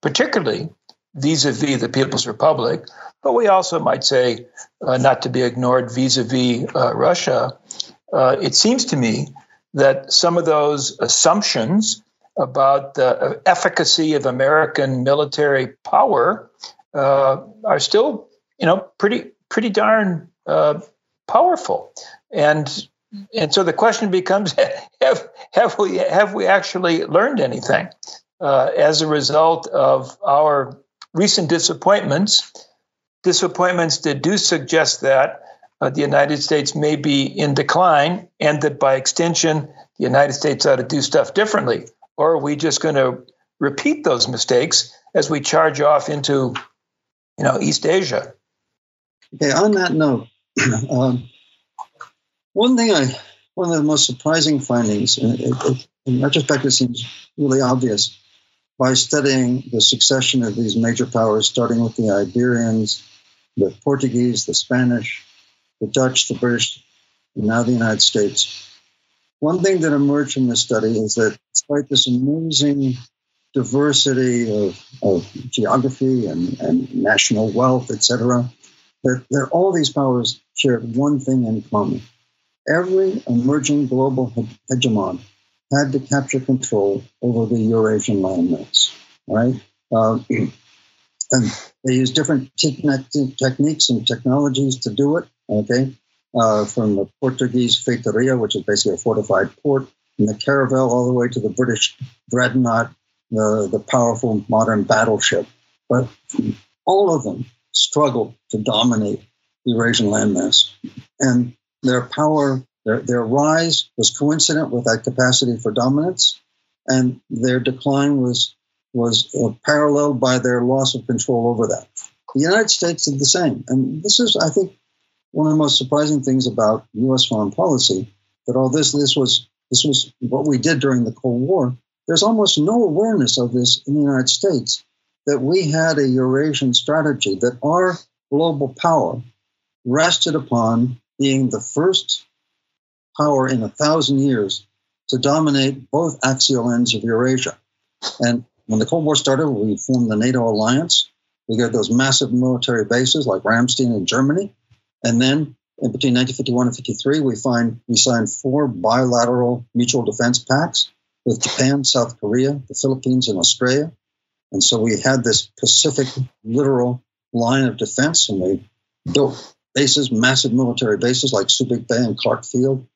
particularly vis-a-vis the People's Republic, but we also might say, uh, not to be ignored, vis-a-vis uh, Russia. Uh, it seems to me that some of those assumptions about the efficacy of American military power uh, are still, you know, pretty pretty darn uh, powerful, and and so the question becomes: Have have we have we actually learned anything uh, as a result of our recent disappointments? Disappointments that do suggest that uh, the United States may be in decline, and that by extension, the United States ought to do stuff differently. Or are we just going to repeat those mistakes as we charge off into, you know, East Asia? Okay. On that note, um, one thing I, one of the most surprising findings, uh, it, it, in retrospect, it seems really obvious, by studying the succession of these major powers, starting with the Iberians, the Portuguese, the Spanish, the Dutch, the British, and now the United States. One thing that emerged from this study is that despite this amazing diversity of, of geography and, and national wealth, etc., that, that all these powers shared one thing in common. Every emerging global hegemon had to capture control over the Eurasian landmass, right? Uh, and they use different techniques and technologies to do it. Okay, uh, from the Portuguese feitoria, which is basically a fortified port, and the caravel all the way to the British dreadnought, the, the powerful modern battleship. But all of them struggled to dominate the Eurasian landmass. And their power, their, their rise was coincident with that capacity for dominance, and their decline was, was uh, paralleled by their loss of control over that. The United States did the same. And this is, I think, one of the most surprising things about U.S. foreign policy that all this this was this was what we did during the Cold War. There's almost no awareness of this in the United States that we had a Eurasian strategy that our global power rested upon being the first power in a thousand years to dominate both axial ends of Eurasia. And when the Cold War started, we formed the NATO alliance. We got those massive military bases like Ramstein in Germany. And then in between 1951 and 53, we find we signed four bilateral mutual defense pacts with Japan, South Korea, the Philippines, and Australia. And so we had this Pacific littoral line of defense, and we built bases, massive military bases like Subic Bay and Clark Field,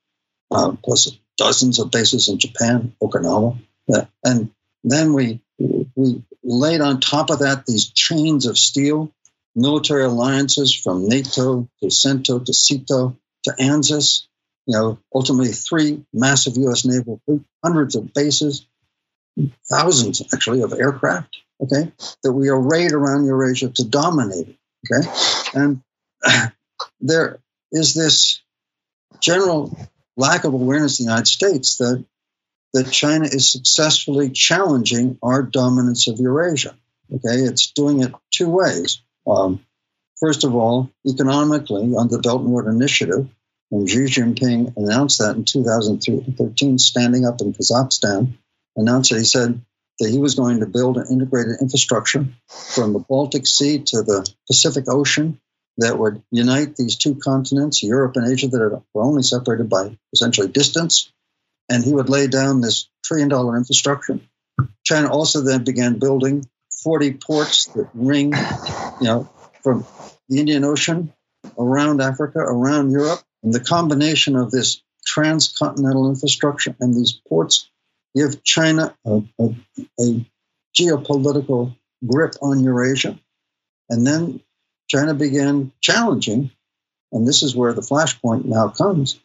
uh, plus dozens of bases in Japan, Okinawa. Yeah. And then we we laid on top of that these chains of steel military alliances from NATO to CENTO to SEATO to ANZUS, you know, ultimately three massive U.S. naval hundreds of bases, thousands actually of aircraft, okay, that we arrayed around Eurasia to dominate it, okay? And there is this general lack of awareness in the United States that that China is successfully challenging our dominance of Eurasia. Okay, it's doing it two ways. Um, first of all, economically, on the Belt and Road Initiative, when Xi Jinping announced that in 2013, standing up in Kazakhstan, announced that he said that he was going to build an integrated infrastructure from the Baltic Sea to the Pacific Ocean that would unite these two continents, Europe and Asia, that were only separated by essentially distance. And he would lay down this trillion dollar infrastructure. China also then began building 40 ports that ring, you know, from the Indian Ocean around Africa, around Europe. And the combination of this transcontinental infrastructure, and these ports give China a, a, a geopolitical grip on Eurasia. And then China began challenging, and this is where the flashpoint now comes,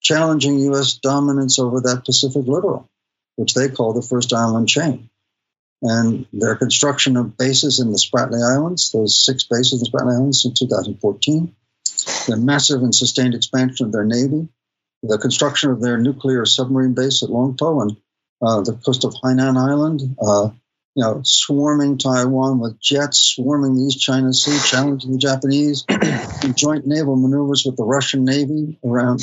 challenging U.S. dominance over that Pacific littoral, which they call the first island chain. And their construction of bases in the Spratly Islands, those six bases in the Spratly Islands in 2014, the massive and sustained expansion of their navy, the construction of their nuclear submarine base at Longtou and uh, the coast of Hainan Island, uh, you know, swarming Taiwan with jets, swarming the East China Sea, challenging the Japanese, joint naval maneuvers with the Russian Navy around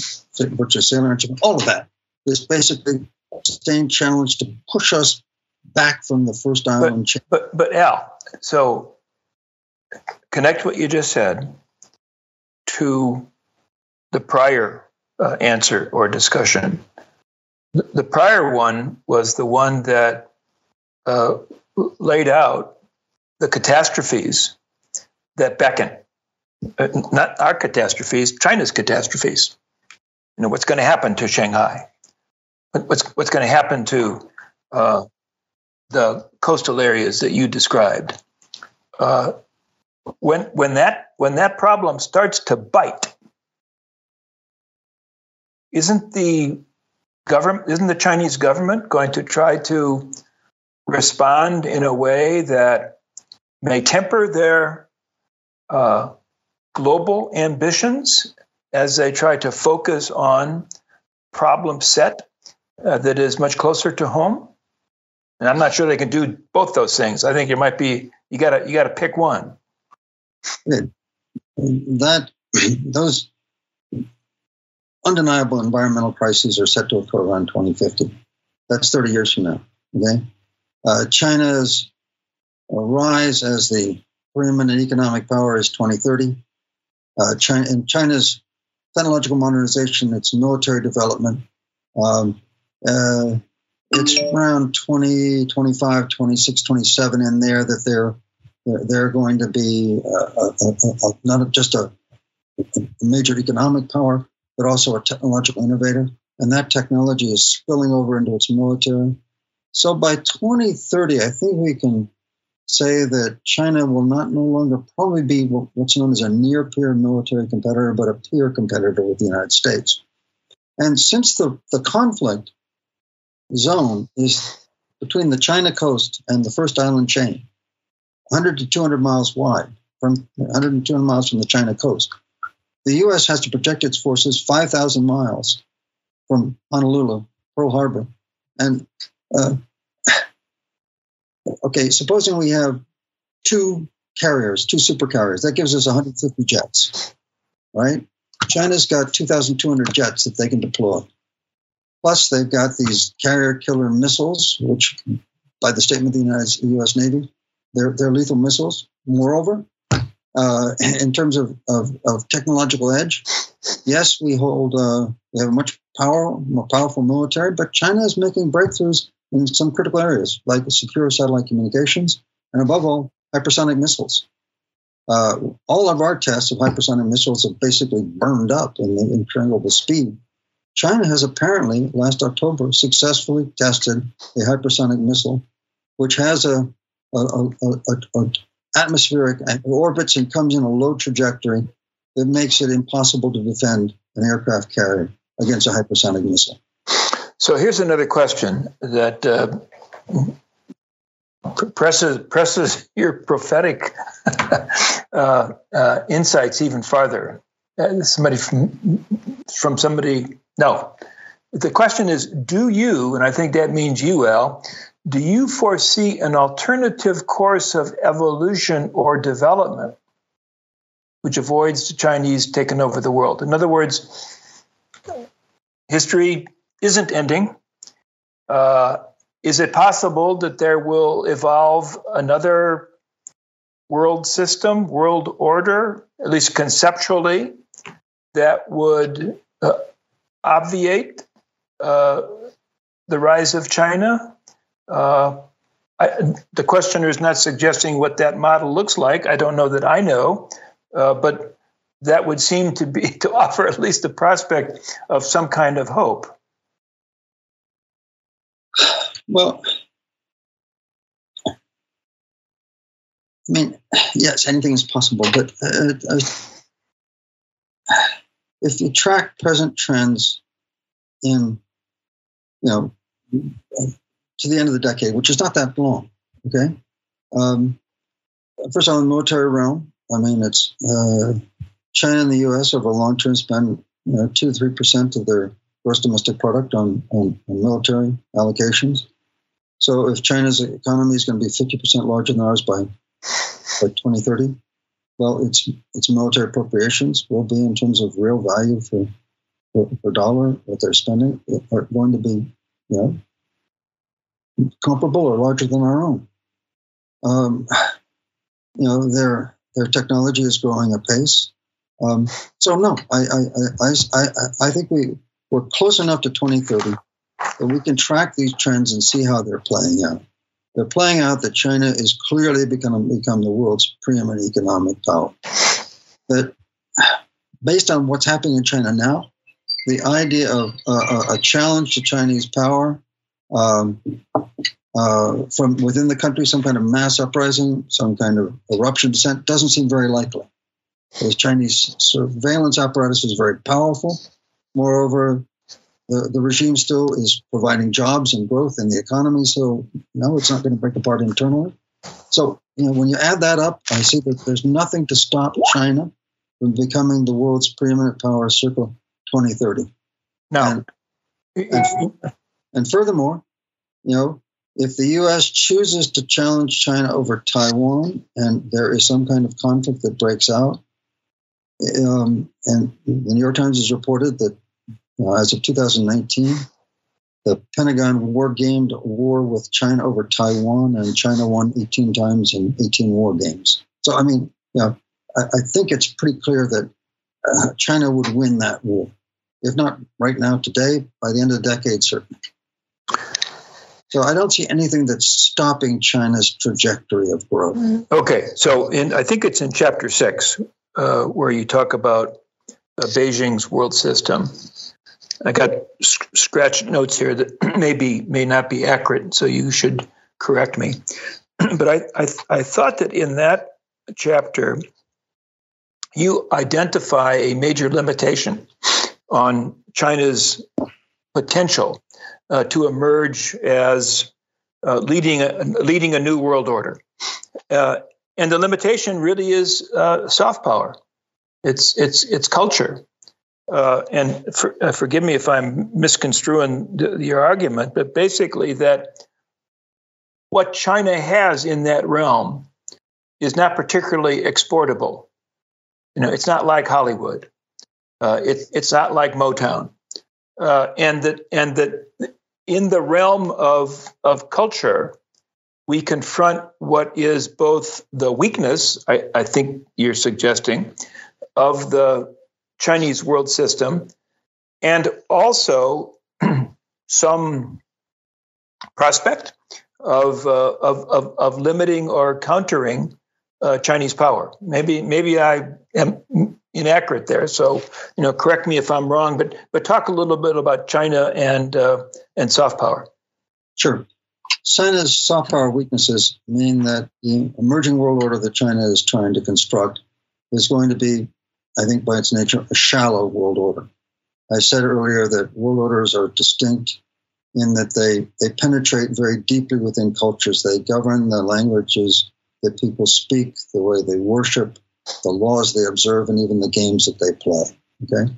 which is sailing Japan, all of that. This basically sustained challenge to push us back from the first island but, chain. But, but Al, so connect what you just said to the prior uh, answer or discussion. The, the, prior one was the one that uh, laid out the catastrophes that beckon. Uh, not our catastrophes, China's catastrophes. You know what's going to happen to Shanghai. What's what's going to happen to uh, the coastal areas that you described? Uh, when when that when that problem starts to bite, isn't the government isn't the Chinese government going to try to respond in a way that may temper their uh, global ambitions as they try to focus on problem set uh, that is much closer to home. And I'm not sure they can do both those things. I think it might be you got to you got to pick one. That those undeniable environmental crises are set to occur around 2050. That's 30 years from now. Okay, uh, China's rise as the preeminent economic power is 2030. Uh, China, and China's technological modernization, its military development, um, uh, it's around 20, 25, 26, 27 in there that they're they're going to be uh, a, a, a, not just a, major economic power, but also a technological innovator. And that technology is spilling over into its military. So by 2030, I think we can say that China will not no longer probably be what's known as a near peer military competitor, but a peer competitor with the United States. And since the, the conflict zone is between the China coast and the first island chain, 100 to 200 miles wide, from 100 to 200 miles from the China coast. The U.S. has to protect its forces 5,000 miles from Honolulu, Pearl Harbor. And uh, okay, supposing we have two carriers, two super carriers, that gives us 150 jets, right? China's got 2,200 jets that they can deploy. Plus, they've got these carrier killer missiles, which, by the statement of the United U.S. Navy, they're, they're lethal missiles. Moreover, uh, in terms of, of, of, technological edge, yes, we hold uh, we have a much power, more powerful military, but China is making breakthroughs in some critical areas like secure satellite communications and, above all, hypersonic missiles. Uh, all of our tests of hypersonic missiles have basically burned up in the incredible speed. China has apparently, last October, successfully tested a hypersonic missile, which has a a, a, a, atmospheric orbits and comes in a low trajectory that makes it impossible to defend an aircraft carrier against a hypersonic missile. So here's another question that uh, presses presses your prophetic uh, uh, insights even farther. Uh, somebody from from somebody. No, the question is: Do you? And I think that means you, Al do you foresee an alternative course of evolution or development which avoids the Chinese taking over the world? In other words, history isn't ending. Uh, is it possible that there will evolve another world system, world order, at least conceptually, that would uh, obviate uh, the rise of China? Uh, I, the questioner is not suggesting what that model looks like. I don't know that I know, uh, but that would seem to be to offer at least the prospect of some kind of hope. Well, I mean, yes, anything is possible, but uh, uh, if you track present trends in, you know, to the end of the decade, which is not that long, okay? Um, first of all, in the military realm, I mean, it's uh, China and the U.S. over a long term spend you know, two to three percent of their gross domestic product on, on, on, military allocations. So if China's economy is going to be fifty percent larger than ours by by 2030, well, its its military appropriations will be in terms of real value for for, for dollar what they're spending are going to be you know comparable or larger than our own. Um, you know, their their technology is growing apace. Um, so no, I, I, I, I, I think we we're close enough to 2030 that we can track these trends and see how they're playing out. They're playing out that China is clearly become become the world's preeminent economic power. That based on what's happening in China now, the idea of uh, a challenge to Chinese power um, uh, from within the country, some kind of mass uprising, some kind of eruption descent, doesn't seem very likely. The Chinese surveillance apparatus is very powerful. Moreover, the, the regime still is providing jobs and growth in the economy, so no, it's not going to break apart internally. So, you know, when you add that up, I see that there's nothing to stop China from becoming the world's preeminent power circa 2030. Now, and, and, and furthermore, you know, if the U.S. chooses to challenge China over Taiwan and there is some kind of conflict that breaks out, um, and the New York Times has reported that uh, as of 2019, the Pentagon war gamed war with China over Taiwan, and China won 18 times in 18 war games. So, I mean, you know, I, I think it's pretty clear that uh, China would win that war. If not right now, today, by the end of the decade, certainly. So I don't see anything that's stopping China's trajectory of growth. Okay, so in I think it's in chapter six uh, where you talk about uh, Beijing's world system. I got sc- scratch notes here that maybe may not be accurate, so you should correct me. but I, I I thought that in that chapter you identify a major limitation on China's potential uh, to emerge as uh, leading a, leading a new world order. Uh, and the limitation really is uh, soft power. It's it's it's culture. Uh, and for, uh, forgive me if I'm misconstruing your argument, but basically that what China has in that realm is not particularly exportable. You know, it's not like Hollywood. it, it's not like Motown. and that and that in the realm of, of culture, we confront what is both the weakness, I, I think you're suggesting, of the Chinese world system, and also some prospect of, uh, of, of, of, limiting or countering uh, Chinese power. Maybe maybe I am inaccurate there. So, you know, correct me if I'm wrong, but but talk a little bit about China and uh, and soft power. Sure. China's soft power weaknesses mean that the emerging world order that China is trying to construct is going to be, I think, by its nature, a shallow world order. I said earlier that world orders are distinct in that they, they penetrate very deeply within cultures. They govern the languages that people speak, the way they worship, the laws they observe, and even the games that they play. Okay,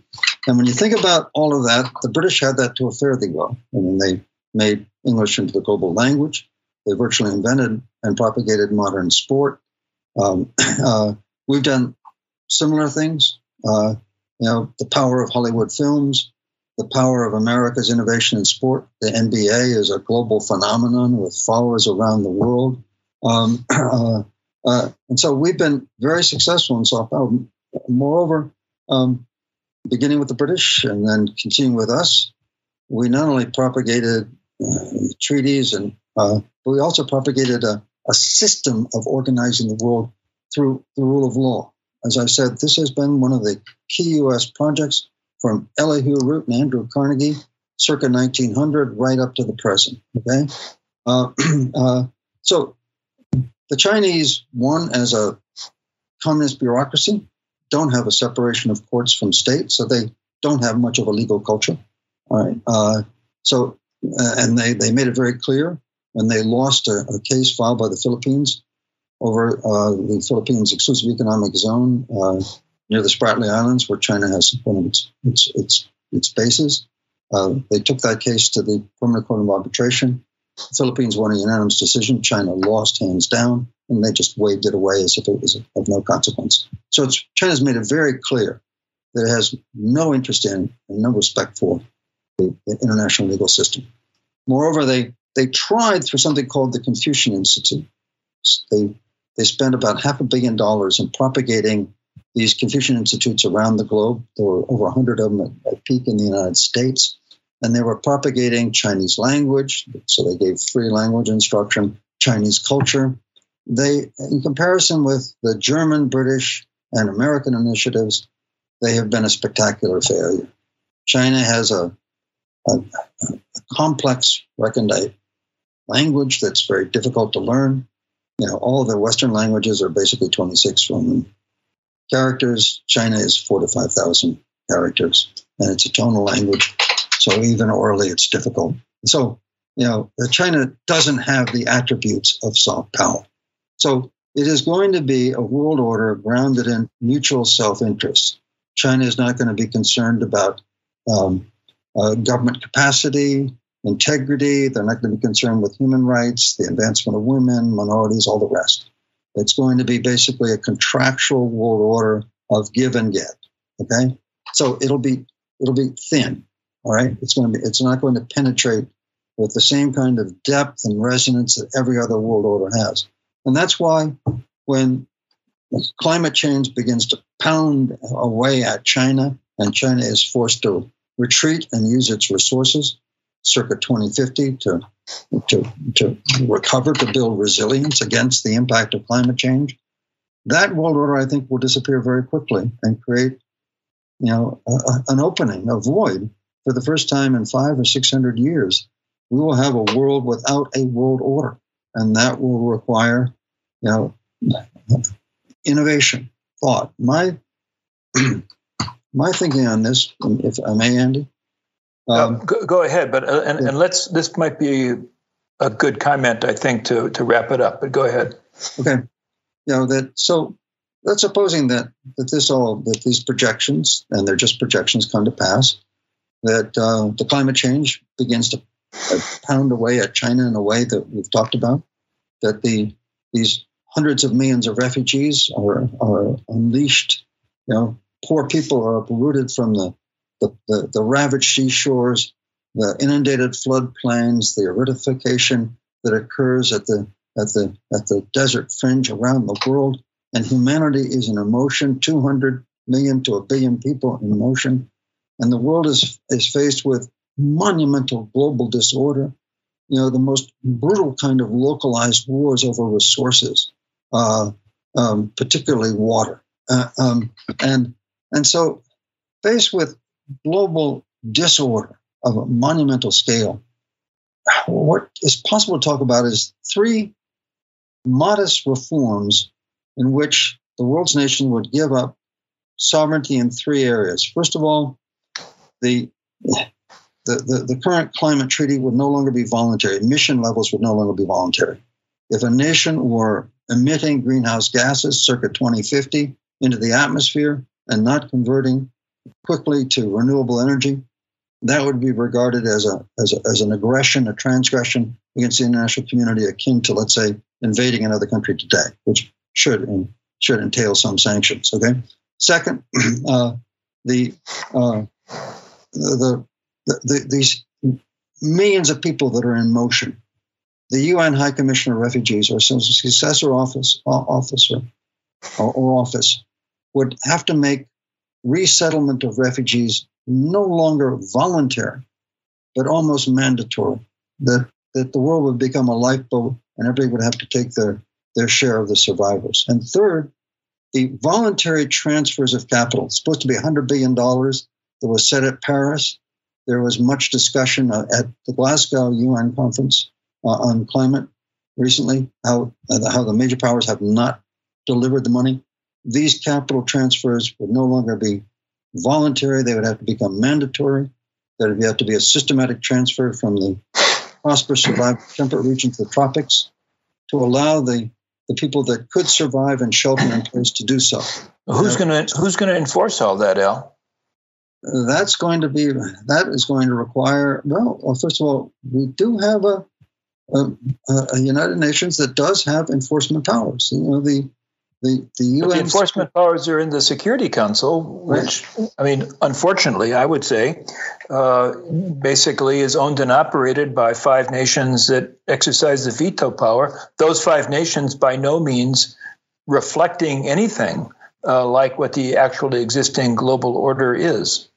and when you think about all of that, the British had that to a fairly well. I mean, they made English into the global language. They virtually invented and propagated modern sport. Um, uh, we've done similar things. Uh, you know, the power of Hollywood films, the power of America's innovation in sport. The NBA is a global phenomenon with followers around the world. Um, uh, uh, and so we've been very successful in soft power. Moreover, um, beginning with the British and then continuing with us, we not only propagated uh, treaties, and uh, but we also propagated a, a, system of organizing the world through the rule of law. As I said, this has been one of the key U.S. projects from Elihu Root and Andrew Carnegie, circa 1900, right up to the present. Okay, uh, uh, so the Chinese, one as a communist bureaucracy, don't have a separation of courts from state, so they don't have much of a legal culture. All right, uh, so uh, and they they made it very clear when they lost a, a case filed by the Philippines over uh, the Philippines exclusive economic zone uh, near the Spratly Islands, where China has one of its its its, its bases. Uh, they took that case to the Permanent Court of Arbitration. The Philippines won a unanimous decision. China lost hands down, and they just waved it away as if it was of no consequence. So China's made it very clear that it has no interest in and no respect for the, the international legal system. Moreover, they they tried through something called the Confucian Institute. They they spent about half a billion dollars in propagating these Confucian institutes around the globe. There were over 100 of them at, at peak in the United States. And they were propagating Chinese language. So they gave free language instruction, Chinese culture. They, in comparison with the German, British, and American initiatives, they have been a spectacular failure. China has a, a, a complex recondite language that's very difficult to learn you know, all the Western languages are basically 26 Roman characters. China is four to 5,000 characters, and it's a tonal language. So even orally, it's difficult. So, you know, China doesn't have the attributes of soft power. So it is going to be a world order grounded in mutual self interest. China is not going to be concerned about um, uh, government capacity, integrity. They're not going to be concerned with human rights, the advancement of women, minorities, all the rest. It's going to be basically a contractual world order of give and get. Okay, so it'll be it'll be thin. All right, it's going to be it's not going to penetrate with the same kind of depth and resonance that every other world order has. And that's why when climate change begins to pound away at China and China is forced to retreat and use its resources, circa 2050 to, to, to recover, to build resilience against the impact of climate change. That world order, I think, will disappear very quickly and create, you know, a, an opening, a void for the first time in five or six hundred years. We will have a world without a world order, and that will require, you know, innovation, thought. My my thinking on this, if I may, Andy, um, go, go, ahead, but uh, and, yeah. and let's. This might be a good comment, I think, to to wrap it up. But go ahead. Okay. You know that. So let's supposing that that this all that these projections and they're just projections come to pass. That uh, the climate change begins to uh, pound away at China in a way that we've talked about. That the these hundreds of millions of refugees are are unleashed. You know, poor people are uprooted from the the, the, the ravaged seashores, the inundated floodplains, the aridification that occurs at the at the at the desert fringe around the world, and humanity is in motion. 200 million to a billion people in motion, and the world is is faced with monumental global disorder. You know, the most brutal kind of localized wars over resources, uh, um, particularly water, uh, um, and and so faced with global disorder of a monumental scale, what is possible to talk about is three modest reforms in which the world's nation would give up sovereignty in three areas. First of all, the the, the, the, current climate treaty would no longer be voluntary. Emission levels would no longer be voluntary. If a nation were emitting greenhouse gases circa 2050 into the atmosphere and not converting quickly to renewable energy, that would be regarded as a, as a as an aggression, a transgression against the international community, akin to let's say invading another country today, which should should entail some sanctions. Okay. Second, uh, the, uh, the, the, the these millions of people that are in motion. The UN High Commissioner of Refugees or successor office officer or, or office would have to make resettlement of refugees no longer voluntary, but almost mandatory. That that the world would become a lifeboat and everybody would have to take their, their share of the survivors. And third, the voluntary transfers of capital, supposed to be $100 billion that was set at Paris. There was much discussion uh, at the Glasgow UN conference uh, on climate recently, how, uh, how the major powers have not delivered the money. These capital transfers would no longer be voluntary, they would have to become mandatory. There would have to be a systematic transfer from the prosperous temperate regions to the tropics to allow the the people that could survive and shelter in place to do so. Who's going to Who's going to enforce all that, Al? That's going to be that is going to require well. well first of all, we do have a, a, a United Nations that does have enforcement powers. You know the the, the the enforcement powers are in the Security Council, which I mean, unfortunately, I would say, uh, basically is owned and operated by five nations that exercise the veto power. Those five nations, by no means reflecting anything uh, like what the actually existing global order is.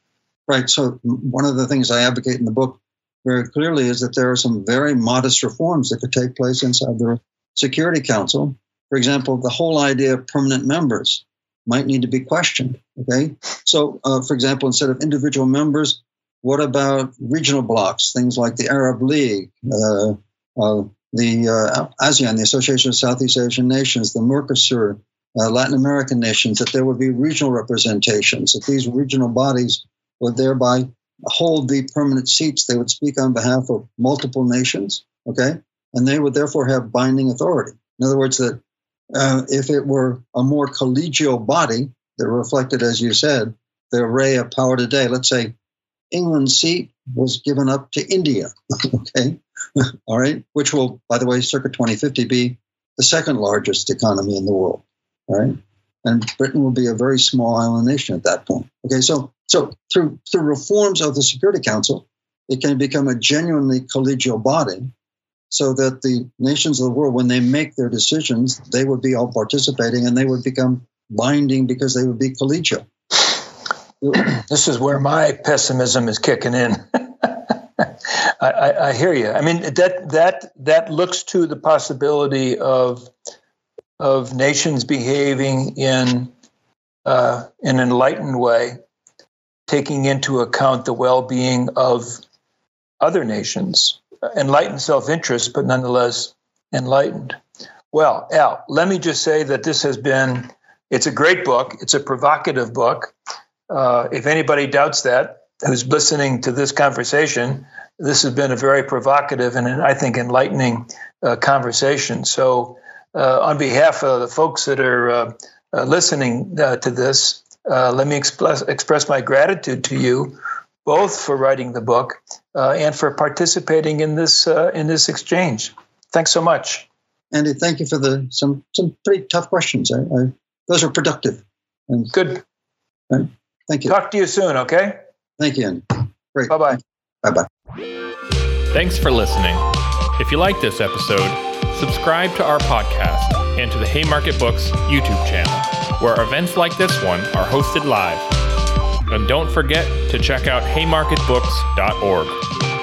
Right. So one of the things I advocate in the book very clearly is that there are some very modest reforms that could take place inside the Security Council for example, the whole idea of permanent members might need to be questioned. Okay, so uh, for example, instead of individual members, what about regional blocks, things like the Arab League, uh, uh, the uh, ASEAN, the Association of Southeast Asian Nations, the Mercosur, uh, Latin American nations, that there would be regional representations, that these regional bodies would thereby hold the permanent seats. They would speak on behalf of multiple nations, okay, and they would therefore have binding authority. In other words, that uh, if it were a more collegial body that reflected, as you said, the array of power today, let's say England's seat was given up to India, okay, all right, which will, by the way, circa 2050 be the second largest economy in the world, right? And Britain will be a very small island nation at that point. Okay, so so through through reforms of the Security Council, it can become a genuinely collegial body so that the nations of the world, when they make their decisions, they would be all participating and they would become binding because they would be collegial. This is where my pessimism is kicking in. I, I, I, hear you. I mean that that that looks to the possibility of of nations behaving in uh, an enlightened way, taking into account the well-being of other nations enlightened self interest, but nonetheless enlightened. Well, Al, let me just say that this has been, it's a great book. It's a provocative book. Uh, if anybody doubts that, who's listening to this conversation, this has been a very provocative and I think enlightening uh, conversation. So, uh, on behalf of the folks that are uh, uh, listening uh, to this, let me express, express my gratitude to you both for writing the book uh, and for participating in this uh, in this exchange. Thanks so much, Andy. Thank you for the some some pretty tough questions. I, I, those are productive. And, Good. Right. Thank you. Talk to you soon. Okay. Thank you, Andy. Great. Bye bye. Bye bye. Thanks for listening. If you like this episode, subscribe to our podcast and to the Haymarket Books YouTube channel, where events like this one are hosted live. And don't forget to check out haymarketbooks.org.